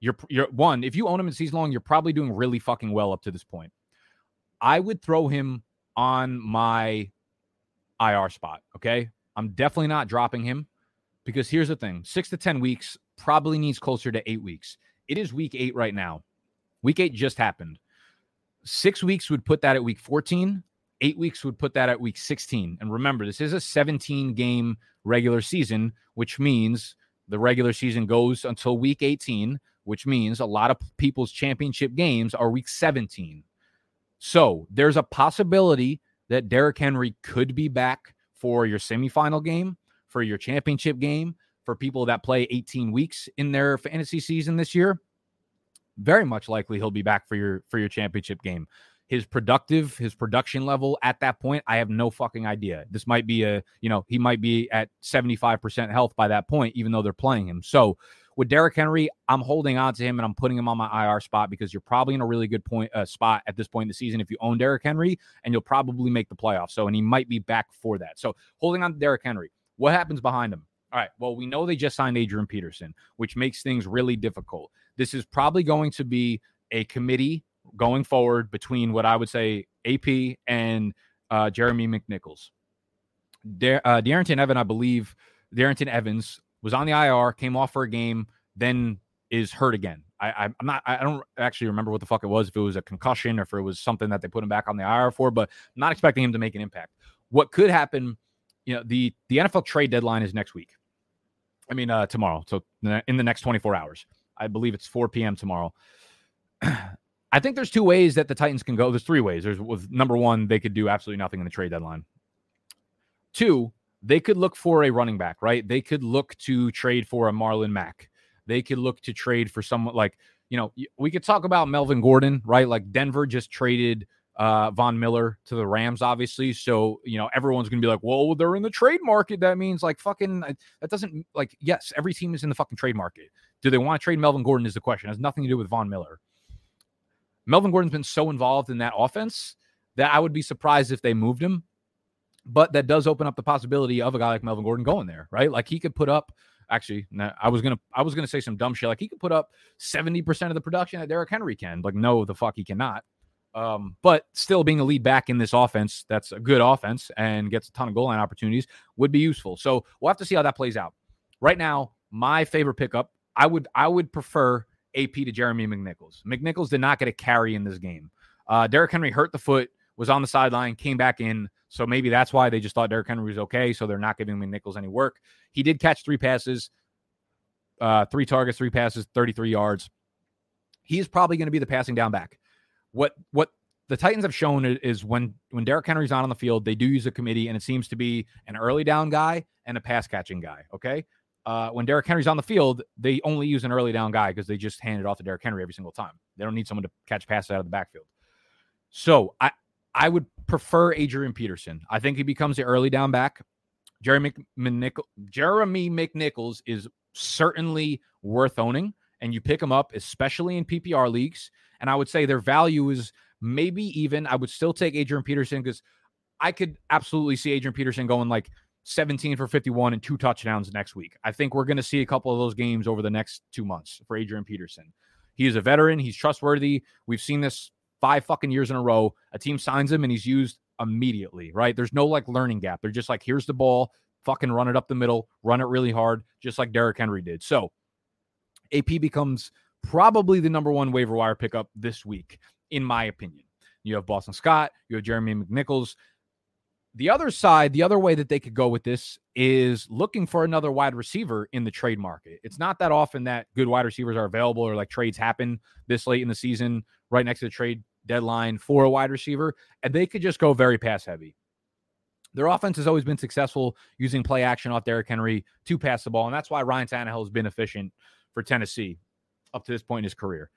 you're you're one. If you own him in season long, you're probably doing really fucking well up to this point. I would throw him on my IR spot. Okay. I'm definitely not dropping him because here's the thing six to 10 weeks probably needs closer to eight weeks. It is week eight right now. Week eight just happened. Six weeks would put that at week 14. Eight weeks would put that at week 16. And remember, this is a 17 game regular season, which means the regular season goes until week 18, which means a lot of people's championship games are week 17. So there's a possibility that Derrick Henry could be back for your semifinal game, for your championship game, for people that play 18 weeks in their fantasy season this year. Very much likely he'll be back for your for your championship game. His productive, his production level at that point, I have no fucking idea. This might be a, you know, he might be at 75% health by that point, even though they're playing him. So with Derrick Henry, I'm holding on to him and I'm putting him on my IR spot because you're probably in a really good point uh, spot at this point in the season if you own Derrick Henry, and you'll probably make the playoffs. So, and he might be back for that. So, holding on to Derrick Henry. What happens behind him? All right. Well, we know they just signed Adrian Peterson, which makes things really difficult. This is probably going to be a committee going forward between what I would say AP and uh, Jeremy McNichols. De- uh, Darrynton Evans, I believe, Darrynton Evans was on the IR, came off for a game, then is hurt again. I, I'm not. I don't actually remember what the fuck it was. If it was a concussion or if it was something that they put him back on the IR for, but not expecting him to make an impact. What could happen? You know, the the NFL trade deadline is next week. I mean, uh, tomorrow. So in the next 24 hours, I believe it's 4 p.m. tomorrow. I think there's two ways that the Titans can go. There's three ways. There's with number one, they could do absolutely nothing in the trade deadline. Two, they could look for a running back, right? They could look to trade for a Marlon Mack. They could look to trade for someone like, you know, we could talk about Melvin Gordon, right? Like Denver just traded uh, Von Miller to the Rams, obviously. So, you know, everyone's going to be like, well, they're in the trade market. That means like fucking, uh, that doesn't like, yes, every team is in the fucking trade market. Do they want to trade Melvin Gordon is the question. It has nothing to do with Von Miller. Melvin Gordon's been so involved in that offense that I would be surprised if they moved him but that does open up the possibility of a guy like Melvin Gordon going there, right? Like he could put up. Actually, I was gonna I was gonna say some dumb shit. Like he could put up seventy percent of the production that Derrick Henry can. Like no, the fuck he cannot. Um, but still being a lead back in this offense, that's a good offense and gets a ton of goal line opportunities would be useful. So we'll have to see how that plays out. Right now, my favorite pickup, I would I would prefer AP to Jeremy McNichols. McNichols did not get a carry in this game. Uh, Derrick Henry hurt the foot, was on the sideline, came back in. So maybe that's why they just thought Derrick Henry was okay. So they're not giving McNichols any work. He did catch three passes, uh, three targets, three passes, 33 yards. He is probably going to be the passing down back. What what the Titans have shown is when when Derrick Henry's not on the field, they do use a committee, and it seems to be an early down guy and a pass catching guy. Okay. Uh, when Derrick Henry's on the field, they only use an early down guy because they just hand it off to Derrick Henry every single time. They don't need someone to catch passes out of the backfield. So I, I would prefer Adrian Peterson. I think he becomes the early down back. Jeremy McNichol, Jeremy McNichols is certainly worth owning, and you pick him up, especially in PPR leagues. And I would say their value is maybe even. I would still take Adrian Peterson because I could absolutely see Adrian Peterson going like 17 for 51 and two touchdowns next week. I think we're going to see a couple of those games over the next two months for Adrian Peterson. He is a veteran. He's trustworthy. We've seen this five fucking years in a row. A team signs him and he's used immediately, right? There's no like learning gap. They're just like, here's the ball, fucking run it up the middle, run it really hard, just like Derrick Henry did. So AP becomes probably the number one waiver wire pickup this week, in my opinion. You have Boston Scott, you have Jeremy McNichols. The other side, the other way that they could go with this is looking for another wide receiver in the trade market. It's not that often that good wide receivers are available or like trades happen this late in the season, right next to the trade deadline for a wide receiver, and they could just go very pass heavy. Their offense has always been successful using play action off Derrick Henry to pass the ball, and that's why Ryan Tannehill has been efficient for Tennessee up to this point in his career.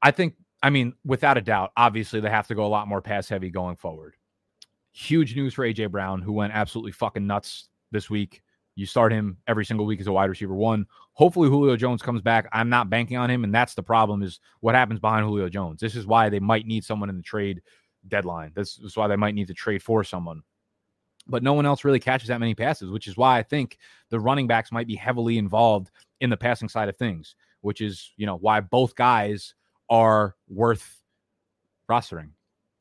I think, I mean, without a doubt, obviously they have to go a lot more pass heavy going forward. Huge news for AJ Brown, who went absolutely fucking nuts this week. You start him every single week as a wide receiver one. Hopefully Julio Jones comes back. I'm not banking on him, and that's the problem is what happens behind Julio Jones. This is why they might need someone in the trade deadline. This is why they might need to trade for someone. But no one else really catches that many passes, which is why I think the running backs might be heavily involved in the passing side of things, which is, you know, why both guys are worth rostering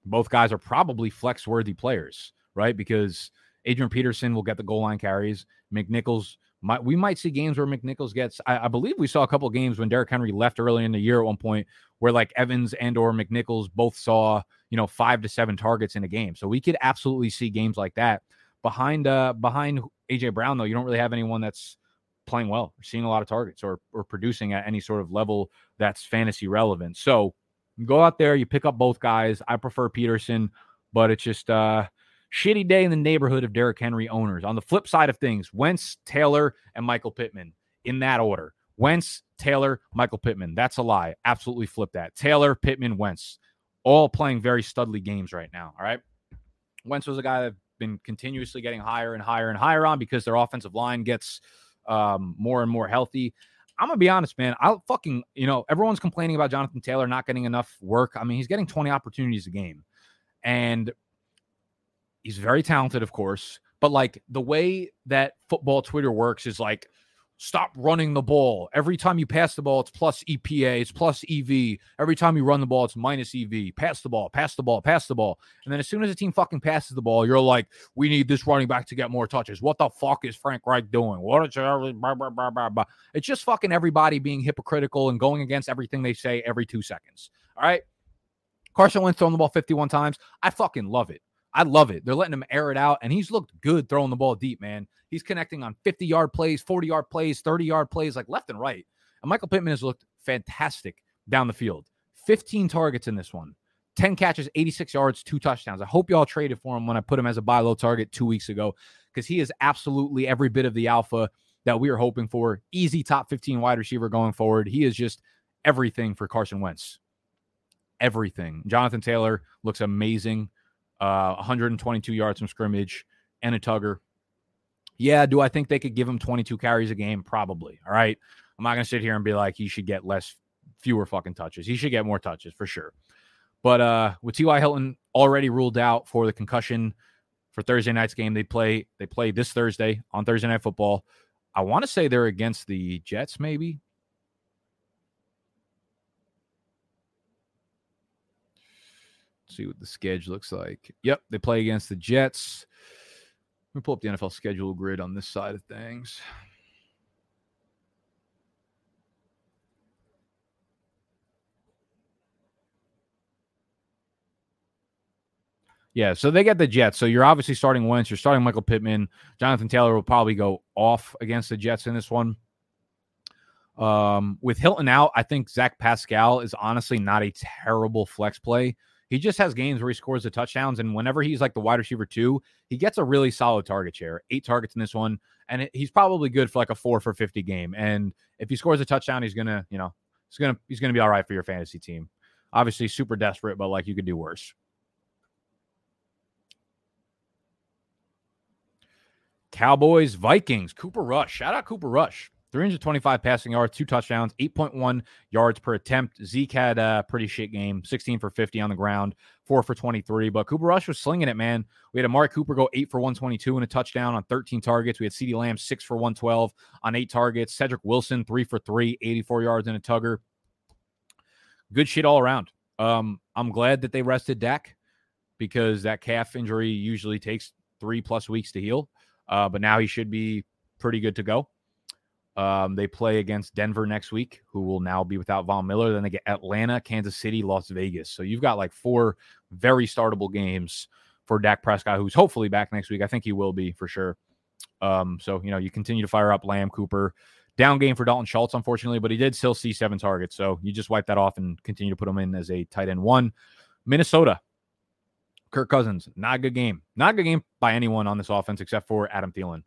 both guys are probably flex worthy players, right? Because Adrian Peterson will get the goal line carries. McNichols might we might see games where McNichols gets. I, I believe we saw a couple games when Derrick Henry left early in the year at one point where like Evans and or McNichols both saw you know five to seven targets in a game. So we could absolutely see games like that. Behind uh behind AJ Brown though, you don't really have anyone that's playing well, seeing a lot of targets, or or producing at any sort of level that's fantasy relevant. So go out there, you pick up both guys. I prefer Peterson, but it's just uh shitty day in the neighborhood of Derrick Henry owners. On the flip side of things, Wentz, Taylor, and Michael Pittman in that order. Wentz, Taylor, Michael Pittman. That's a lie. Absolutely flip that. Taylor, Pittman, Wentz, all playing very studly games right now. All right. Wentz was a guy that been continuously getting higher and higher and higher on because their offensive line gets um, more and more healthy. I'm gonna be honest, man. I fucking, you know, everyone's complaining about Jonathan Taylor not getting enough work. I mean, he's getting 20 opportunities a game, and he's very talented, of course. But like the way that football Twitter works is like stop running the ball. Every time you pass the ball, it's plus EPA, it's plus EV. Every time you run the ball, it's minus EV. Pass the ball, pass the ball, pass the ball. And then as soon as a team fucking passes the ball, you're like, we need this running back to get more touches. What the fuck is Frank Reich doing? What is blah, blah, blah, blah, blah. It's just fucking everybody being hypocritical and going against everything they say every two seconds. All right. Carson Wentz throwing the ball 51 times. I fucking love it. I love it. They're letting him air it out, and he's looked good throwing the ball deep, man. He's connecting on 50 yard plays, 40 yard plays, 30 yard plays, like left and right. And Michael Pittman has looked fantastic down the field. 15 targets in this one, 10 catches, 86 yards, two touchdowns. I hope y'all traded for him when I put him as a buy low target two weeks ago because he is absolutely every bit of the alpha that we are hoping for. Easy top 15 wide receiver going forward. He is just everything for Carson Wentz. Everything. Jonathan Taylor looks amazing uh, 122 yards from scrimmage, and a tugger. Yeah, do I think they could give him 22 carries a game? Probably. All right. I'm not going to sit here and be like he should get less, fewer fucking touches. He should get more touches for sure. But uh, with T.Y. Hilton already ruled out for the concussion for Thursday night's game, they play they play this Thursday on Thursday Night Football. I want to say they're against the Jets, maybe. See what the schedule looks like. Yep, they play against the Jets. Let me pull up the NFL schedule grid on this side of things. Yeah, so they get the Jets. So you're obviously starting Wentz. You're starting Michael Pittman. Jonathan Taylor will probably go off against the Jets in this one. Um, with Hilton out, I think Zach Pascal is honestly not a terrible flex play he just has games where he scores the touchdowns, and whenever he's like the wide receiver two, he gets a really solid target share. Eight targets in this one, and he's probably good for like a four for fifty game. And if he scores a touchdown, he's gonna, you know, he's gonna he's gonna be all right for your fantasy team. Obviously, super desperate, but like you could do worse. Cowboys, Vikings, Cooper Rush. Shout out Cooper Rush. 325 passing yards, two touchdowns, 8.1 yards per attempt. Zeke had a pretty shit game, 16 for 50 on the ground, four for 23. But Cooper Rush was slinging it, man. We had Amari Cooper go eight for 122 and a touchdown on 13 targets. We had CeeDee Lamb six for 112 on eight targets. Cedric Wilson three for three, 84 yards and a tugger. Good shit all around. Um, I'm glad that they rested Dak because that calf injury usually takes three plus weeks to heal. Uh, but now he should be pretty good to go. Um, they play against Denver next week, who will now be without Von Miller. Then they get Atlanta, Kansas City, Las Vegas. So you've got like four very startable games for Dak Prescott, who's hopefully back next week. I think he will be for sure. Um, so you know you continue to fire up Lamb, Cooper. Down game for Dalton Schultz, unfortunately, but he did still see seven targets. So you just wipe that off and continue to put him in as a tight end one. Minnesota, Kirk Cousins, not a good game. Not a good game by anyone on this offense except for Adam Thielen.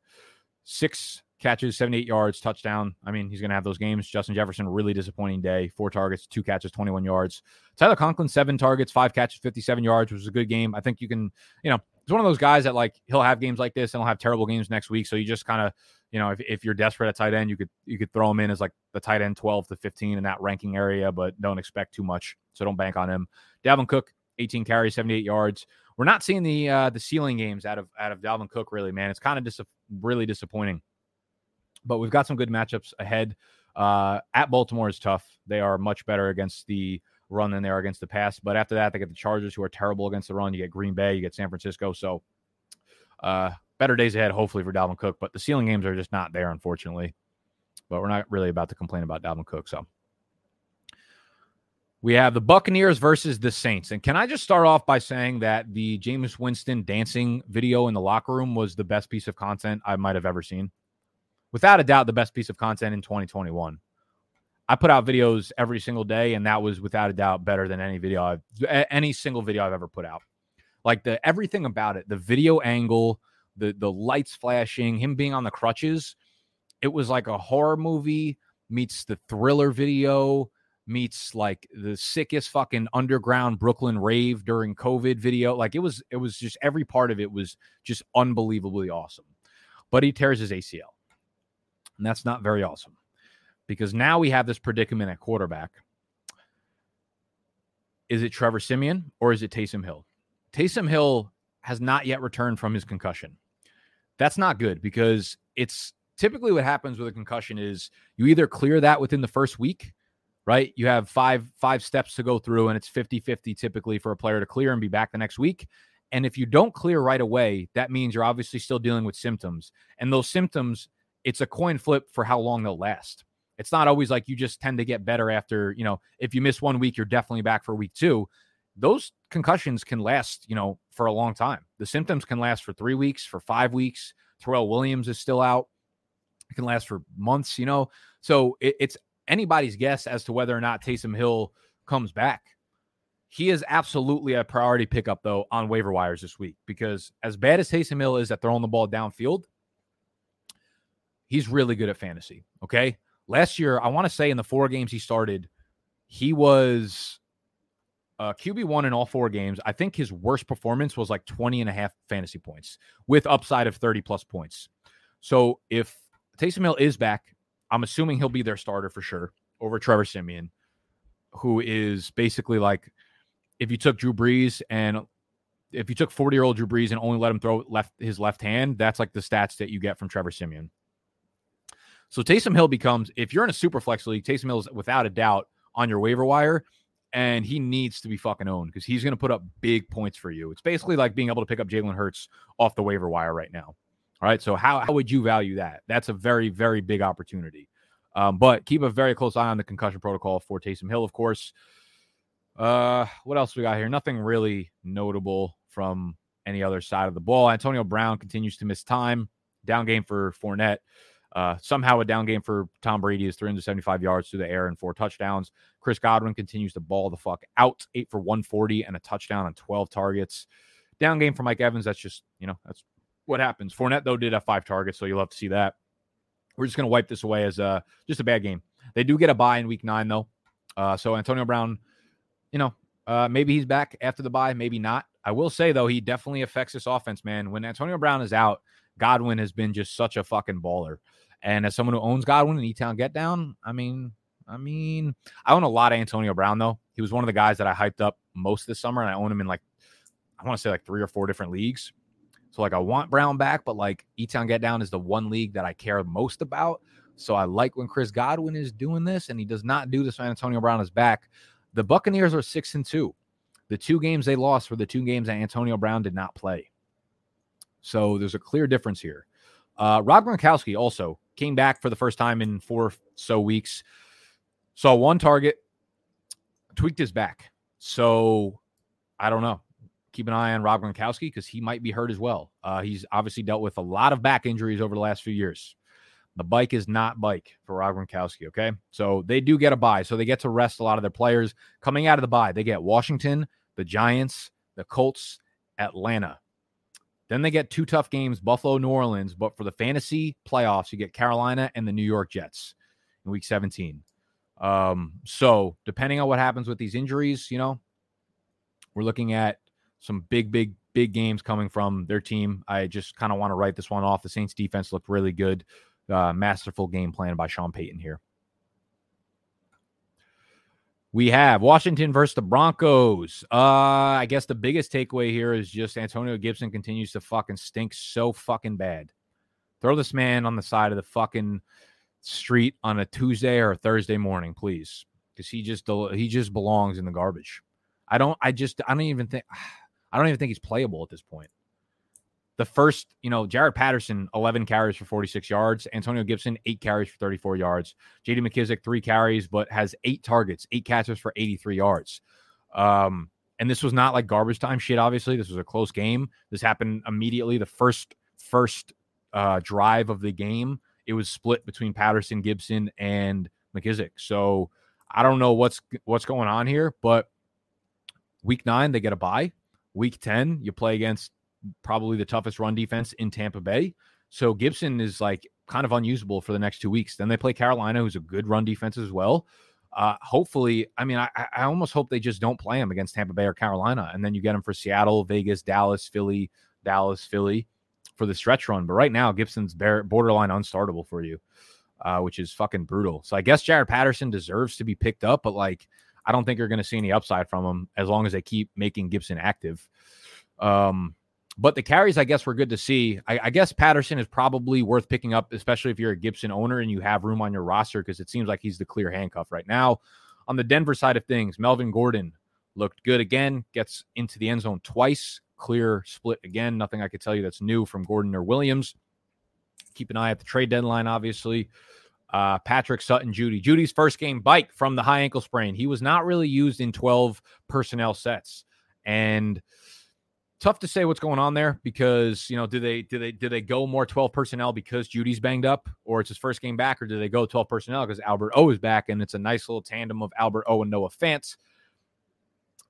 Six catches, 78 yards, touchdown. I mean, he's going to have those games. Justin Jefferson, really disappointing day. Four targets, two catches, 21 yards. Tyler Conklin, seven targets, five catches, 57 yards, which was a good game. I think you can, you know, he's one of those guys that like he'll have games like this and he'll have terrible games next week. So you just kind of, you know, if, if you're desperate at tight end, you could you could throw him in as like the tight end 12 to 15 in that ranking area, but don't expect too much. So don't bank on him. Dalvin Cook, 18 carries, 78 yards. We're not seeing the uh the ceiling games out of out of Dalvin Cook really, man. It's kind of dis- really disappointing but we've got some good matchups ahead. Uh, at Baltimore is tough. They are much better against the run than they are against the pass. But after that, they get the Chargers, who are terrible against the run. You get Green Bay, you get San Francisco. So uh, better days ahead, hopefully, for Dalvin Cook. But the ceiling games are just not there, unfortunately. But we're not really about to complain about Dalvin Cook. So we have the Buccaneers versus the Saints. And can I just start off by saying that the Jameis Winston dancing video in the locker room was the best piece of content I might have ever seen? Without a doubt, the best piece of content in 2021. I put out videos every single day, and that was without a doubt better than any video I've any single video I've ever put out. Like the everything about it, the video angle, the the lights flashing, him being on the crutches, it was like a horror movie meets the thriller video meets like the sickest fucking underground Brooklyn rave during COVID video. Like it was, it was just every part of it was just unbelievably awesome. But he tears his ACL. And that's not very awesome because now we have this predicament at quarterback. Is it Trevor Siemian or is it Taysom Hill? Taysom Hill has not yet returned from his concussion. That's not good because it's typically what happens with a concussion is you either clear that within the first week right? You have five five steps to go through and it's 50-50 typically for a player to clear and be back the next week. And if you don't clear right away, that means you're obviously still dealing with symptoms. And those symptoms, it's a coin flip for how long they'll last. It's not always like you just tend to get better after, you know, if you miss one week, you're definitely back for week 2. Those concussions can last, you know, for a long time. The symptoms can last for 3 weeks, for 5 weeks. Tyrell Williams is still out. It can last for months, you know. So it, it's anybody's guess as to whether or not Taysom Hill comes back. He is absolutely a priority pickup, though, on waiver wires this week because as bad as Taysom Hill is at throwing the ball downfield, he's really good at fantasy. Okay. Last year, I want to say in the four games he started, he was uh, QB1 in all four games. I think his worst performance was like 20 and a half fantasy points with upside of 30 plus points. So if Taysom Hill is back, I'm assuming he'll be their starter for sure over Trevor Siemian, who is basically like if you took Drew Brees and if you took 40 year old Drew Brees and only let him throw left his left hand, that's like the stats that you get from Trevor Siemian. So Taysom Hill becomes, if you're in a super flex league, Taysom Hill is without a doubt on your waiver wire, and he needs to be fucking owned because he's going to put up big points for you. It's basically like being able to pick up Jalen Hurts off the waiver wire right now. All right. So how, how would you value that? That's a very, very big opportunity. Um, but keep a very close eye on the concussion protocol for Taysom Hill, of course. Uh, what else we got here? Nothing really notable from any other side of the ball. Antonio Brown continues to miss time. Down game for Fournette. Uh, somehow a down game for Tom Brady is 375 yards through the air and four touchdowns. Chris Godwin continues to ball the fuck out, eight for 140 and a touchdown on 12 targets. Down game for Mike Evans. That's just, you know, that's what happens. Fournette, though, did have five targets, so you'll have to see that. We're just going to wipe this away as uh, just a bad game. They do get a bye in week nine, though. Uh, so Antonio Brown, you know, uh, maybe he's back after the bye, maybe not. I will say, though, he definitely affects this offense, man. When Antonio Brown is out, Godwin has been just such a fucking baller. And as someone who owns Godwin and E-Town Get Down, I mean, I mean, I own a lot of Antonio Brown, though. He was one of the guys that I hyped up most this summer, and I own him in like, I want to say like three or four different leagues. So like I want Brown back, but like E-Town Get Down is the one league that I care most about. So I like when Chris Godwin is doing this, and he does not do this when Antonio Brown is back. The Buccaneers are six and two. The two games they lost were the two games that Antonio Brown did not play. So there's a clear difference here. Uh, Rob Gronkowski also came back for the first time in four so weeks. Saw one target, tweaked his back. So I don't know keep an eye on Rob Gronkowski because he might be hurt as well. Uh, he's obviously dealt with a lot of back injuries over the last few years. The bike is not bike for Rob Gronkowski. Okay. So they do get a bye. So they get to rest a lot of their players coming out of the bye. They get Washington, the Giants, the Colts, Atlanta. Then they get two tough games Buffalo, New Orleans. But for the fantasy playoffs, you get Carolina and the New York Jets in week 17. Um, so depending on what happens with these injuries, you know, we're looking at some big, big, big games coming from their team. I just kind of want to write this one off. The Saints defense looked really good. Uh, masterful game plan by Sean Payton here. We have Washington versus the Broncos. Uh, I guess the biggest takeaway here is just Antonio Gibson continues to fucking stink so fucking bad. Throw this man on the side of the fucking street on a Tuesday or a Thursday morning, please, because he just he just belongs in the garbage. I don't. I just. I don't even think. I don't even think he's playable at this point. The first, you know, Jaret Patterson, 11 carries for 46 yards. Antonio Gibson, eight carries for 34 yards. JD McKissic, three carries, but has eight targets, eight catches for 83 yards. Um, and this was not like garbage time shit, obviously. This was a close game. This happened immediately. The first, first uh, drive of the game, it was split between Patterson, Gibson, and McKissic. So I don't know what's what's going on here, but week nine, they get a bye. Week 10, you play against probably the toughest run defense in Tampa Bay. So Gibson is like kind of unusable for the next two weeks. Then they play Carolina, who's a good run defense as well. Uh, hopefully, I mean, I, I almost hope they just don't play him against Tampa Bay or Carolina, and then you get him for Seattle, Vegas, Dallas, Philly, Dallas, Philly for the stretch run. But right now, Gibson's borderline unstartable for you, uh, which is fucking brutal. So I guess Jaret Patterson deserves to be picked up, but like, I don't think you're going to see any upside from him as long as they keep making Gibson active. Um, but the carries, I guess, were good to see. I, I, guess Patterson is probably worth picking up, especially if you're a Gibson owner and you have room on your roster, because it seems like he's the clear handcuff right now. On the Denver side of things, Melvin Gordon looked good again, gets into the end zone twice, clear split again. Nothing I could tell you that's new from Gordon or Williams. Keep an eye at the trade deadline, obviously. Uh, Patrick Sutton, Jeudy. Jeudy's first game bike from the high ankle sprain. He was not really used in 12 personnel sets. And tough to say what's going on there because you know do they do they do they go more 12 personnel because Jeudy's banged up or it's his first game back or do they go 12 personnel because Albert O is back and it's a nice little tandem of Albert O and Noah Fant.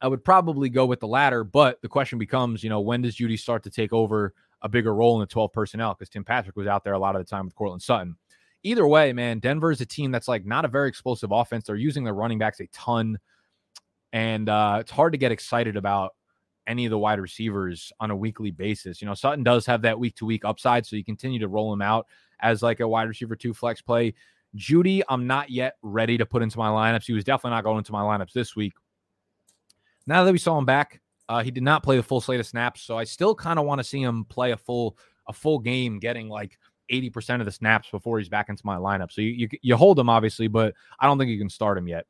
I would probably go with the latter, but the question becomes, you know, when does Jeudy start to take over a bigger role in the 12 personnel because Tim Patrick was out there a lot of the time with Courtland Sutton. Either way, man, Denver is a team that's like not a very explosive offense. They're using their running backs a ton. And uh, it's hard to get excited about any of the wide receivers on a weekly basis. You know, Sutton does have that week to week upside, so you continue to roll him out as like a wide receiver two flex play. Jeudy, I'm not yet ready to put into my lineups. He was definitely not going into my lineups this week. Now that we saw him back, uh, he did not play the full slate of snaps, so I still kind of want to see him play a full a full game, getting like 80% of the snaps before he's back into my lineup. So you, you, you hold him obviously, but I don't think you can start him yet.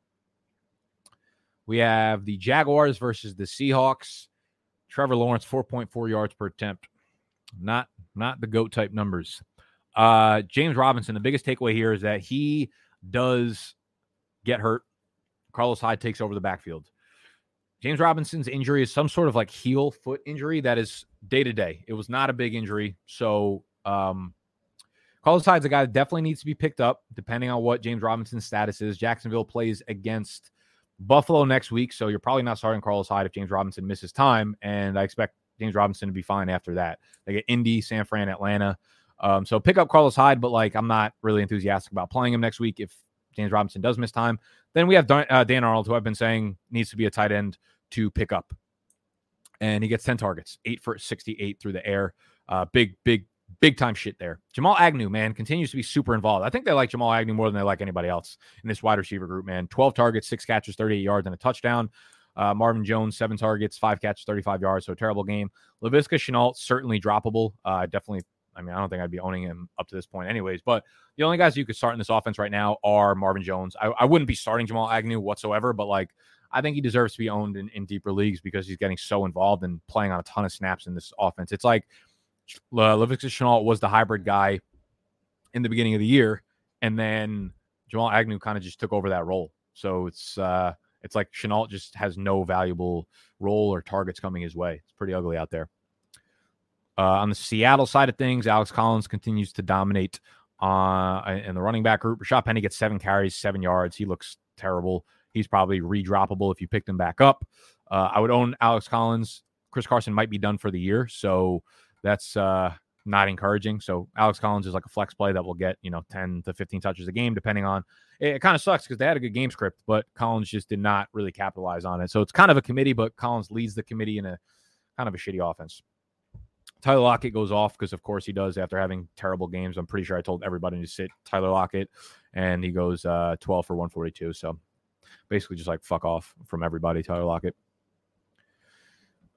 We have the Jaguars versus the Seahawks. Trevor Lawrence, 4.4 yards per attempt. Not not the goat type numbers. Uh, James Robinson, the biggest takeaway here is that he does get hurt. Carlos Hyde takes over the backfield. James Robinson's injury is some sort of like heel foot injury that is day to day. It was not a big injury. So um, Carlos Hyde's a guy that definitely needs to be picked up, depending on what James Robinson's status is. Jacksonville plays against Buffalo next week, so you're probably not starting Carlos Hyde if James Robinson misses time, and I expect James Robinson to be fine after that. They get Indy, San Fran, Atlanta. Um, so pick up Carlos Hyde, but like I'm not really enthusiastic about playing him next week if James Robinson does miss time. Then we have Dan, uh, Dan Arnold, who I've been saying needs to be a tight end to pick up, and he gets 10 targets, eight for 68 through the air. Uh, big, big big time shit there. Jamal Agnew, man, continues to be super involved. I think they like Jamal Agnew more than they like anybody else in this wide receiver group, man. 12 targets, six catches, 38 yards, and a touchdown. Uh, Marvin Jones, seven targets, five catches, 35 yards. So terrible game. Laviska Shenault, certainly droppable. Uh, definitely, I mean, I don't think I'd be owning him up to this point, anyways. But the only guys you could start in this offense right now are Marvin Jones. I, I wouldn't be starting Jamal Agnew whatsoever, but like, I think he deserves to be owned in, in deeper leagues because he's getting so involved and playing on a ton of snaps in this offense. It's like uh, Laviska Shenault was the hybrid guy in the beginning of the year, and then Jamal Agnew kind of just took over that role. So it's uh, it's like Shenault just has no valuable role or targets coming his way. It's pretty ugly out there. Uh, on the Seattle side of things, Alex Collins continues to dominate uh, in the running back group. Rashad Penny gets seven carries, seven yards. He looks terrible. He's probably redroppable if you picked him back up. Uh, I would own Alex Collins. Chris Carson might be done for the year, so that's uh, not encouraging. So Alex Collins is like a flex play that will get you know 10 to 15 touches a game, depending on. It, it kind of sucks because they had a good game script, but Collins just did not really capitalize on it. So it's kind of a committee, but Collins leads the committee in a kind of a shitty offense. Tyler Lockett goes off because, of course, he does after having terrible games. I'm pretty sure I told everybody to sit Tyler Lockett, and he goes uh, 12 for 142. So basically, just like fuck off from everybody, Tyler Lockett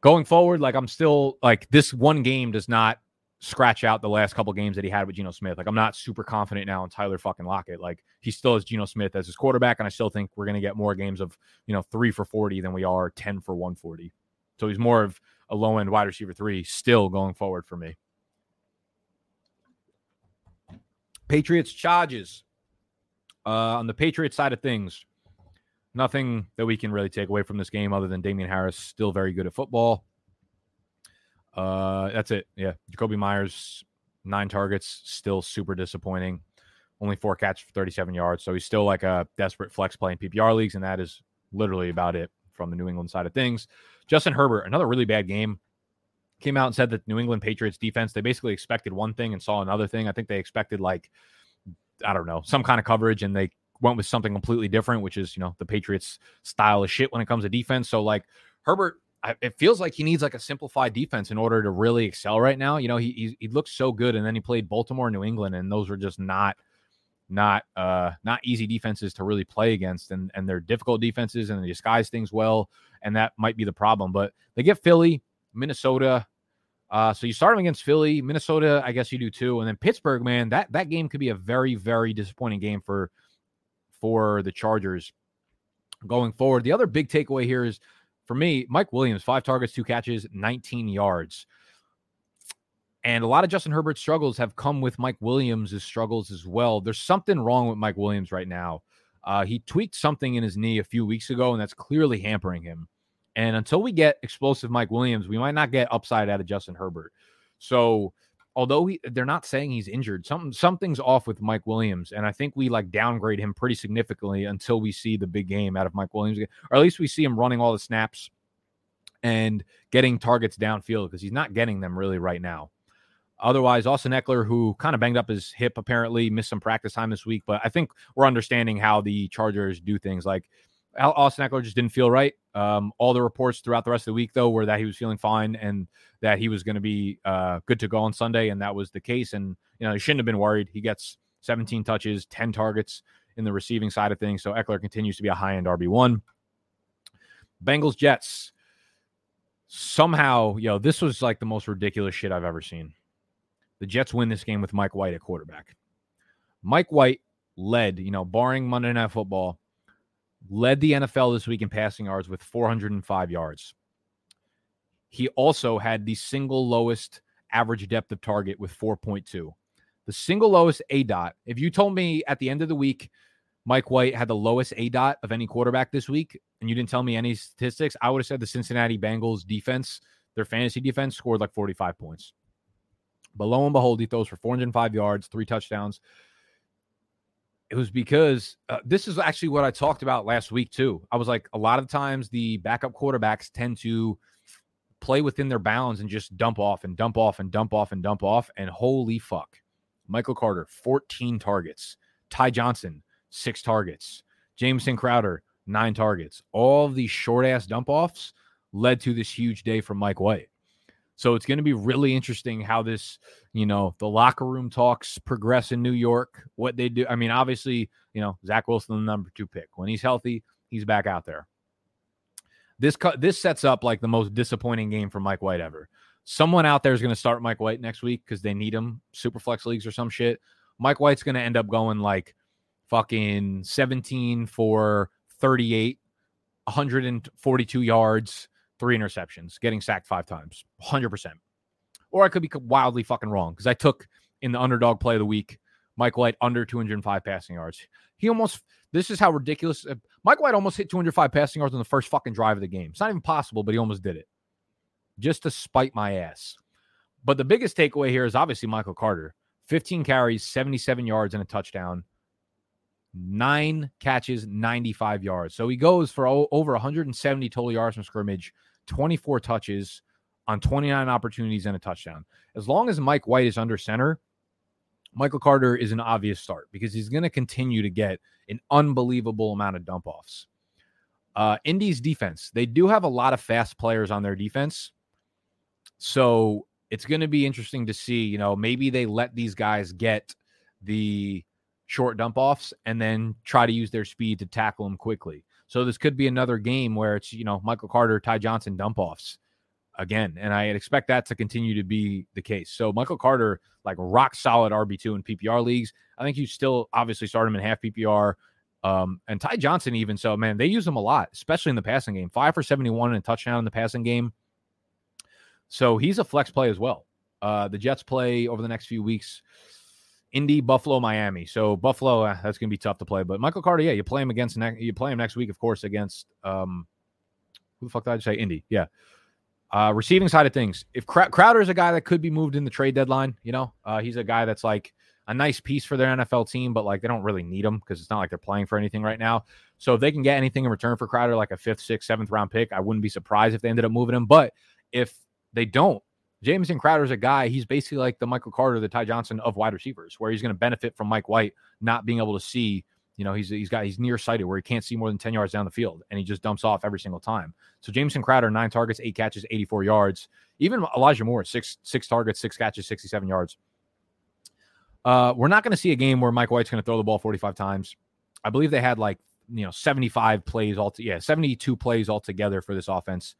going forward, like I'm still like this one game does not scratch out the last couple games that he had with Geno Smith. Like I'm not super confident now in Tyler fucking Lockett. Like he still has Geno Smith as his quarterback, and I still think we're gonna get more games of you know three for forty than we are ten for one forty. So he's more of a low end wide receiver three still going forward for me. Patriots charges. Uh, on the Patriots side of things, nothing that we can really take away from this game other than Damien Harris still very good at football. Uh, that's it. Yeah, Jakobi Myers nine targets, still super disappointing. Only four catches for 37 yards, so he's still like a desperate flex play in PPR leagues, and that is literally about it from the New England side of things. Justin Herbert, another really bad game. Came out and said that New England Patriots defense, they basically expected one thing and saw another thing. I think they expected like I don't know, some kind of coverage and they went with something completely different, which is, you know, the Patriots style of shit when it comes to defense. So like Herbert, I, it feels like he needs like a simplified defense in order to really excel right now. You know, he he, he looks so good, and then he played Baltimore, New England, and those were just not not uh not easy defenses to really play against, and and they're difficult defenses, and they disguise things well, and that might be the problem. But they get Philly, Minnesota. Uh, so you start them against Philly, Minnesota. I guess you do too, and then Pittsburgh. Man, that that game could be a very very disappointing game for for the Chargers going forward. The other big takeaway here is for me, Mike Williams, five targets, two catches, 19 yards. And a lot of Justin Herbert's struggles have come with Mike Williams' struggles as well. There's something wrong with Mike Williams right now. Uh, he tweaked something in his knee a few weeks ago, and that's clearly hampering him. And until we get explosive Mike Williams, we might not get upside out of Justin Herbert. So although he, they're not saying he's injured, something something's off with Mike Williams, and I think we like downgrade him pretty significantly until we see the big game out of Mike Williams, again. or at least we see him running all the snaps and getting targets downfield because he's not getting them really right now. Otherwise, Austin Ekeler, who kind of banged up his hip, apparently missed some practice time this week. But I think we're understanding how the Chargers do things. Like Austin Ekeler just didn't feel right. Um, all the reports throughout the rest of the week, though, were that he was feeling fine and that he was going to be uh, good to go on Sunday, and that was the case. And you know, he shouldn't have been worried. He gets 17 touches, 10 targets in the receiving side of things. So Ekeler continues to be a high end RB one. Bengals Jets. Somehow, yo, this was like the most ridiculous shit I've ever seen. The Jets win this game with Mike White at quarterback. Mike White led, you know, barring Monday Night Football, led the NFL this week in passing yards with 405 yards. He also had the single lowest average depth of target with 4.2. The single lowest A dot. If you told me at the end of the week Mike White had the lowest A dot of any quarterback this week, and you didn't tell me any statistics, I would have said the Cincinnati Bengals defense, their fantasy defense, scored like 45 points. But lo and behold, he throws for 405 yards, three touchdowns it was because uh, this is actually what I talked about last week too. I was like, a lot of times the backup quarterbacks tend to play within their bounds and just dump off and dump off and dump off and dump off. And holy fuck, Michael Carter, 14 targets. Ty Johnson, six targets. Jameson Crowder, nine targets. All these short ass dump offs led to this huge day from Mike White. So it's going to be really interesting how this, you know, the locker room talks progress in New York, what they do. I mean, obviously, you know, Zach Wilson, the number two pick. When he's healthy, he's back out there. This cut this sets up like the most disappointing game for Mike White ever. Someone out there is going to start Mike White next week because they need him, super flex leagues or some shit. Mike White's going to end up going like fucking 17 for 38, 142 yards, three interceptions, getting sacked five times, 100%. Or I could be wildly fucking wrong because I took in the underdog play of the week Mike White under 205 passing yards. He almost, this is how ridiculous. Uh, Mike White almost hit 205 passing yards on the first fucking drive of the game. It's not even possible, but he almost did it just to spite my ass. But the biggest takeaway here is obviously Michael Carter 15 carries, 77 yards, and a touchdown nine catches, 95 yards. So he goes for over 170 total yards from scrimmage, 24 touches on 29 opportunities and a touchdown. As long as Mike White is under center, Michael Carter is an obvious start because he's going to continue to get an unbelievable amount of dump offs. Uh, Indy's defense, they do have a lot of fast players on their defense. So it's going to be interesting to see, you know, maybe they let these guys get the short dump offs and then try to use their speed to tackle them quickly. So this could be another game where it's, you know, Michael Carter, Ty Johnson dump offs again. And I expect that to continue to be the case. So Michael Carter, like rock solid RB2 in PPR leagues. I think you still obviously start him in half PPR. Um, and Ty Johnson, even so, man, they use him a lot, especially in the passing game. Five for 71 and a touchdown in the passing game. So he's a flex play as well. Uh, the Jets play over the next few weeks Indy, Buffalo, Miami. So Buffalo, uh, that's gonna be tough to play. But Michael Carter, yeah, you play him against. You play him next week, of course, against um, who the fuck did I say? Indy, yeah. Uh, receiving side of things, if Crowder is a guy that could be moved in the trade deadline, you know, uh, he's a guy that's like a nice piece for their NFL team, but like they don't really need him because it's not like they're playing for anything right now. So if they can get anything in return for Crowder, like a fifth, sixth, seventh round pick, I wouldn't be surprised if they ended up moving him. But if they don't, Jamison Crowder is a guy, he's basically like the Michael Carter, the Ty Johnson of wide receivers, where he's going to benefit from Mike White not being able to see, you know, he's he's got he's nearsighted where he can't see more than 10 yards down the field and he just dumps off every single time. So Jamison Crowder, nine targets, eight catches, 84 yards. Even Elijah Moore, six six targets, six catches, 67 yards. Uh, we're not going to see a game where Mike White's going to throw the ball 45 times. I believe they had like you know 75 plays all to, yeah 72 plays altogether for this offense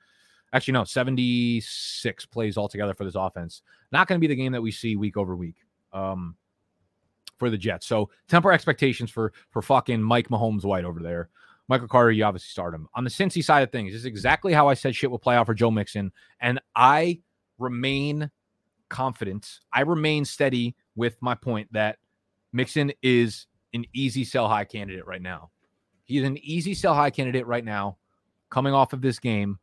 Actually, no, 76 plays altogether for this offense. Not going to be the game that we see week over week um, for the Jets. So temper expectations for for fucking Mike Mahomes White over there. Michael Carter, you obviously start him. On the Cincy side of things, this is exactly how I said shit will play out for Joe Mixon. And I remain confident. I remain steady with my point that Mixon is an easy sell high candidate right now. He's an easy sell high candidate right now, coming off of this game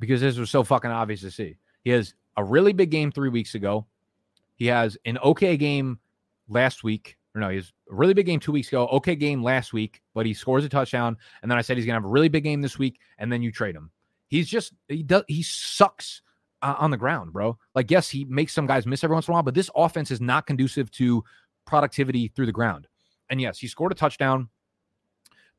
because this was so fucking obvious to see. He has a really big game three weeks ago. He has an okay game last week. Or no, he has a really big game two weeks ago. Okay game last week, but he scores a touchdown. And then I said he's gonna have a really big game this week, and then you trade him. He's just he does he sucks uh, on the ground, bro. Like yes, he makes some guys miss every once in a while, but this offense is not conducive to productivity through the ground. And yes, he scored a touchdown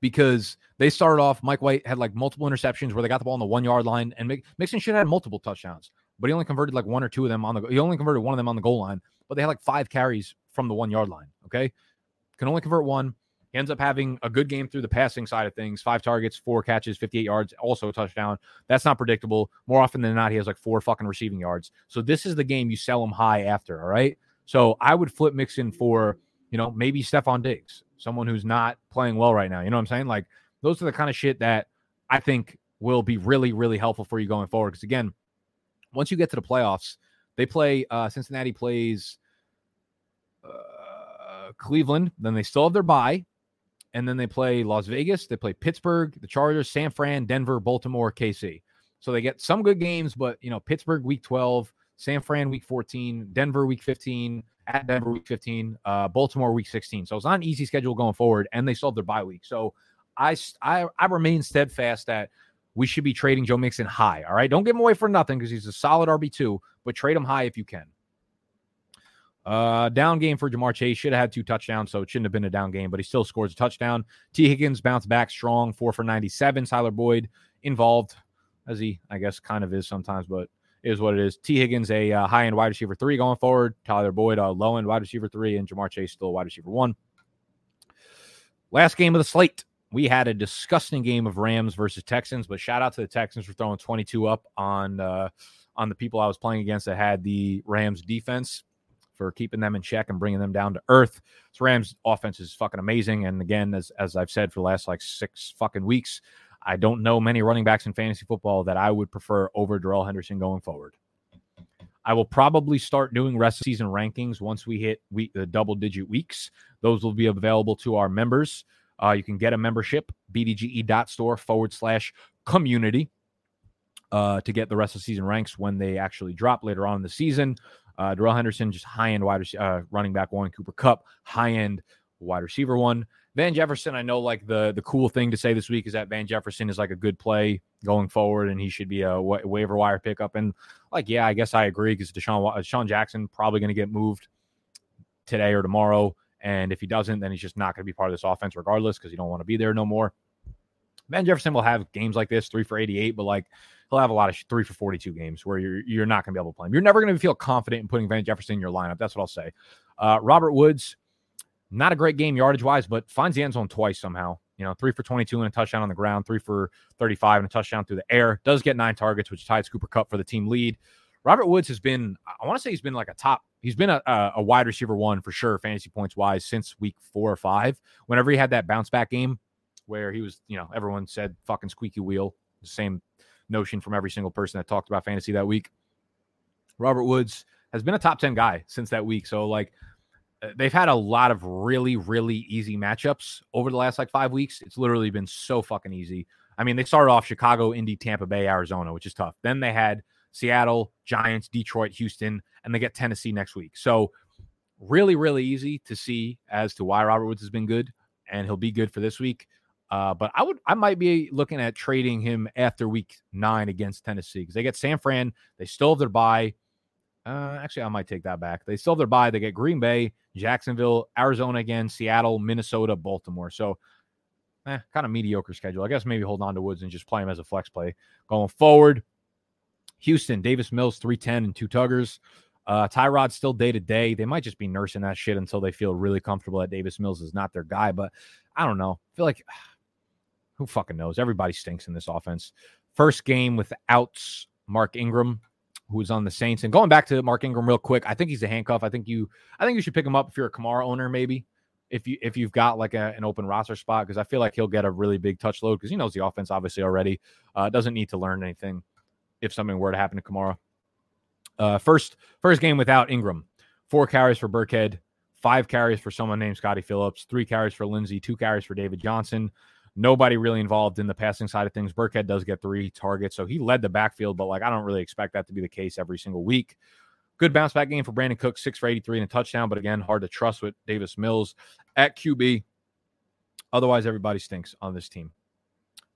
because they started off. Mike White had like multiple interceptions where they got the ball on the one yard line, and Mixon should have had multiple touchdowns, but he only converted like one or two of them on the. He only converted one of them on the goal line, but they had like five carries from the one yard line. Okay, can only convert one. He ends up having a good game through the passing side of things. Five targets, four catches, 58 yards, also a touchdown. That's not predictable. More often than not, he has like four fucking receiving yards. So this is the game you sell him high after. All right. So I would flip Mixon for, you know, maybe Stefon Diggs someone who's not playing well right now. You know what I'm saying? Like those are the kind of shit that I think will be really, really helpful for you going forward. Because again, once you get to the playoffs, they play uh, Cincinnati plays uh, Cleveland, then they still have their bye, and then they play Las Vegas, they play Pittsburgh, the Chargers, San Fran, Denver, Baltimore, KC. So they get some good games, but you know Pittsburgh week 12, San Fran week 14, Denver week 15, at Denver week 15, uh, Baltimore week 16. So it's not an easy schedule going forward, and they have their bye week. So I, I, I remain steadfast that we should be trading Joe Mixon high. All right. Don't give him away for nothing because he's a solid RB2, but trade him high if you can. Uh, down game for Ja'Marr Chase. Should have had two touchdowns, so it shouldn't have been a down game, but he still scores a touchdown. T. Higgins bounced back strong, four for 97. Tyler Boyd involved, as he, I guess, kind of is sometimes, but is what it is. T. Higgins, a uh, high end wide receiver three going forward. Tyler Boyd, a low end wide receiver three, and Ja'Marr Chase still wide receiver one. Last game of the slate, we had a disgusting game of Rams versus Texans, but shout out to the Texans for throwing 22 up on uh, on the people I was playing against that had the Rams defense for keeping them in check and bringing them down to earth. This Rams offense is fucking amazing, and again, as as I've said for the last like six fucking weeks, I don't know many running backs in fantasy football that I would prefer over Darrell Henderson going forward. I will probably start doing rest season rankings once we hit week, the double digit weeks. Those will be available to our members. Uh, you can get a membership, bdge.store forward slash community, uh, to get the rest of the season ranks when they actually drop later on in the season. Uh, Darrell Henderson, just high end wide uh, running back one, Cooper Kupp, high end wide receiver one. Van Jefferson, I know like the the cool thing to say this week is that Van Jefferson is like a good play going forward, and he should be a wa- waiver wire pickup. And like, yeah, I guess I agree because Deshaun DeSean Jackson probably going to get moved today or tomorrow, and if he doesn't, then he's just not going to be part of this offense regardless because he don't want to be there no more. Van Jefferson will have games like this, three for 88, but like he'll have a lot of three for 42 games where you're you're not going to be able to play him. You're never going to feel confident in putting Van Jefferson in your lineup. That's what I'll say. Uh, Robert Woods not a great game yardage wise, but finds the end zone twice somehow. You know, three for 22 and a touchdown on the ground, three for 35 and a touchdown through the air. Does get nine targets, which ties Cooper Kupp for the team lead. Robert Woods has been, I want to say he's been like a top, he's been a, a wide receiver one for sure, fantasy points wise, since week four or five. Whenever he had that bounce back game where he was, you know, everyone said fucking squeaky wheel, the same notion from every single person that talked about fantasy that week. Robert Woods has been a top 10 guy since that week. So, like, they've had a lot of really, really easy matchups over the last like five weeks. It's literally been so fucking easy. I mean, they started off Chicago, Indy, Tampa Bay, Arizona, which is tough. Then they had Seattle, Giants, Detroit, Houston, and they get Tennessee next week. So, really, really easy to see as to why Robert Woods has been good, and he'll be good for this week. Uh, but I would, I might be looking at trading him after week nine against Tennessee because they get San Fran. They still have their bye. Uh, actually, I might take that back. They still have their bye. They get Green Bay, Jacksonville, Arizona again, Seattle, Minnesota, Baltimore. So, eh, kind of mediocre schedule. I guess maybe hold on to Woods and just play him as a flex play going forward. Houston, Davis Mills, 310 and two tuggers. Uh, Tyrod's still day to day. They might just be nursing that shit until they feel really comfortable that Davis Mills is not their guy. But I don't know. I feel like who fucking knows? Everybody stinks in this offense. First game without Mark Ingram who's on the Saints. And going back to Mark Ingram real quick, I think he's a handcuff. I think you I think you should pick him up if you're a Kamara owner, maybe. If you if you've got like a, an open roster spot, because I feel like he'll get a really big touch load because he knows the offense obviously already. Uh, doesn't need to learn anything if something were to happen to Kamara. Uh, first first game without Ingram, four carries for Burkhead, five carries for someone named Scotty Phillips, three carries for Lindsay, two carries for David Johnson, nobody really involved in the passing side of things. Burkhead does get three targets, so he led the backfield, but like I don't really expect that to be the case every single week. Good bounce back game for Brandin Cooks, six for 83 and a touchdown, but again, hard to trust with Davis Mills at QB. Otherwise, everybody stinks on this team.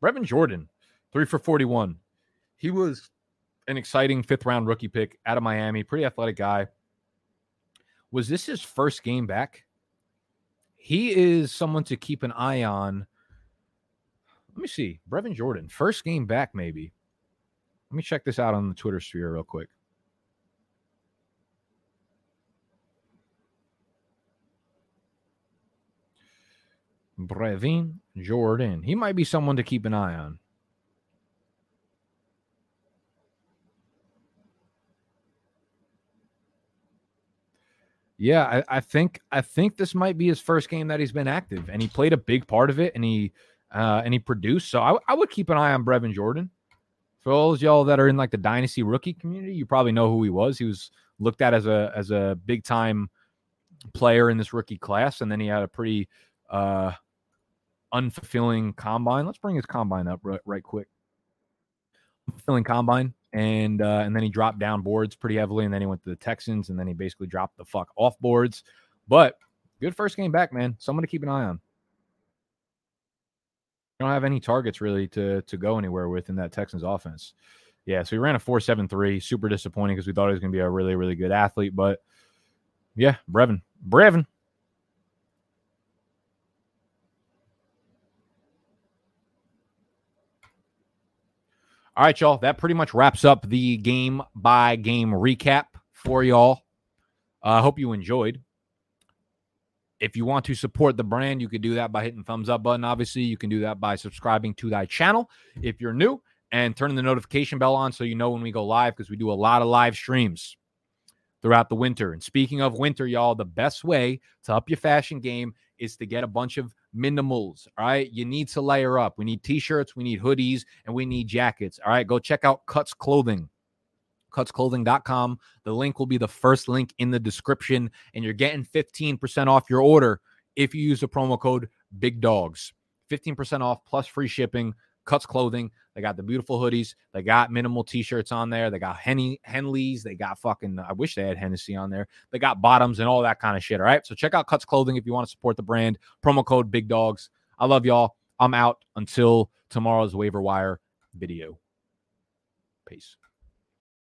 Brevin Jordan, three for 41. He was an exciting fifth round rookie pick out of Miami, pretty athletic guy. Was this his first game back? He is someone to keep an eye on let me see. Brevin Jordan, first game back, maybe. Let me check this out on the Twitter sphere real quick. Brevin Jordan. He might be someone to keep an eye on. Yeah, I, I, think I think this might be his first game that he's been active, and he played a big part of it, and he uh, and he produced. So I, I, would keep an eye on Brevin Jordan. For all y'all that are in like the dynasty rookie community, you probably know who he was. He was looked at as a as a big time player in this rookie class, and then he had a pretty uh, unfulfilling combine. Let's bring his combine up right, right quick. Fulfilling combine, and uh, and then he dropped down boards pretty heavily, and then he went to the Texans, and then he basically dropped the fuck off boards. But good first game back, man. Someone to keep an eye on don't have any targets really to to go anywhere with in that Texans offense. Yeah, so he ran a 4.73. Super disappointing because we thought he was going to be a really, really good athlete. But yeah, Brevin. Brevin. All right, y'all. That pretty much wraps up the game by game recap for y'all. I uh, hope you enjoyed. If you want to support the brand, you can do that by hitting thumbs up button. Obviously, you can do that by subscribing to thy channel if you're new and turning the notification bell on so you know when we go live because we do a lot of live streams throughout the winter. And speaking of winter, y'all, the best way to up your fashion game is to get a bunch of minimals. All right. You need to layer up. We need t shirts, we need hoodies, and we need jackets. All right. Go check out Cuts Clothing cutsclothing.com. The link will be the first link in the description, and you're getting 15% off your order if you use the promo code Big Dogs. 15% off plus free shipping. Cuts Clothing. They got the beautiful hoodies. They got minimal t-shirts on there. They got Henny Henleys. They got fucking. I wish they had Hennessy on there. They got bottoms and all that kind of shit. All right. So check out Cuts Clothing if you want to support the brand. Promo code Big Dogs. I love y'all. I'm out until tomorrow's waiver wire video. Peace.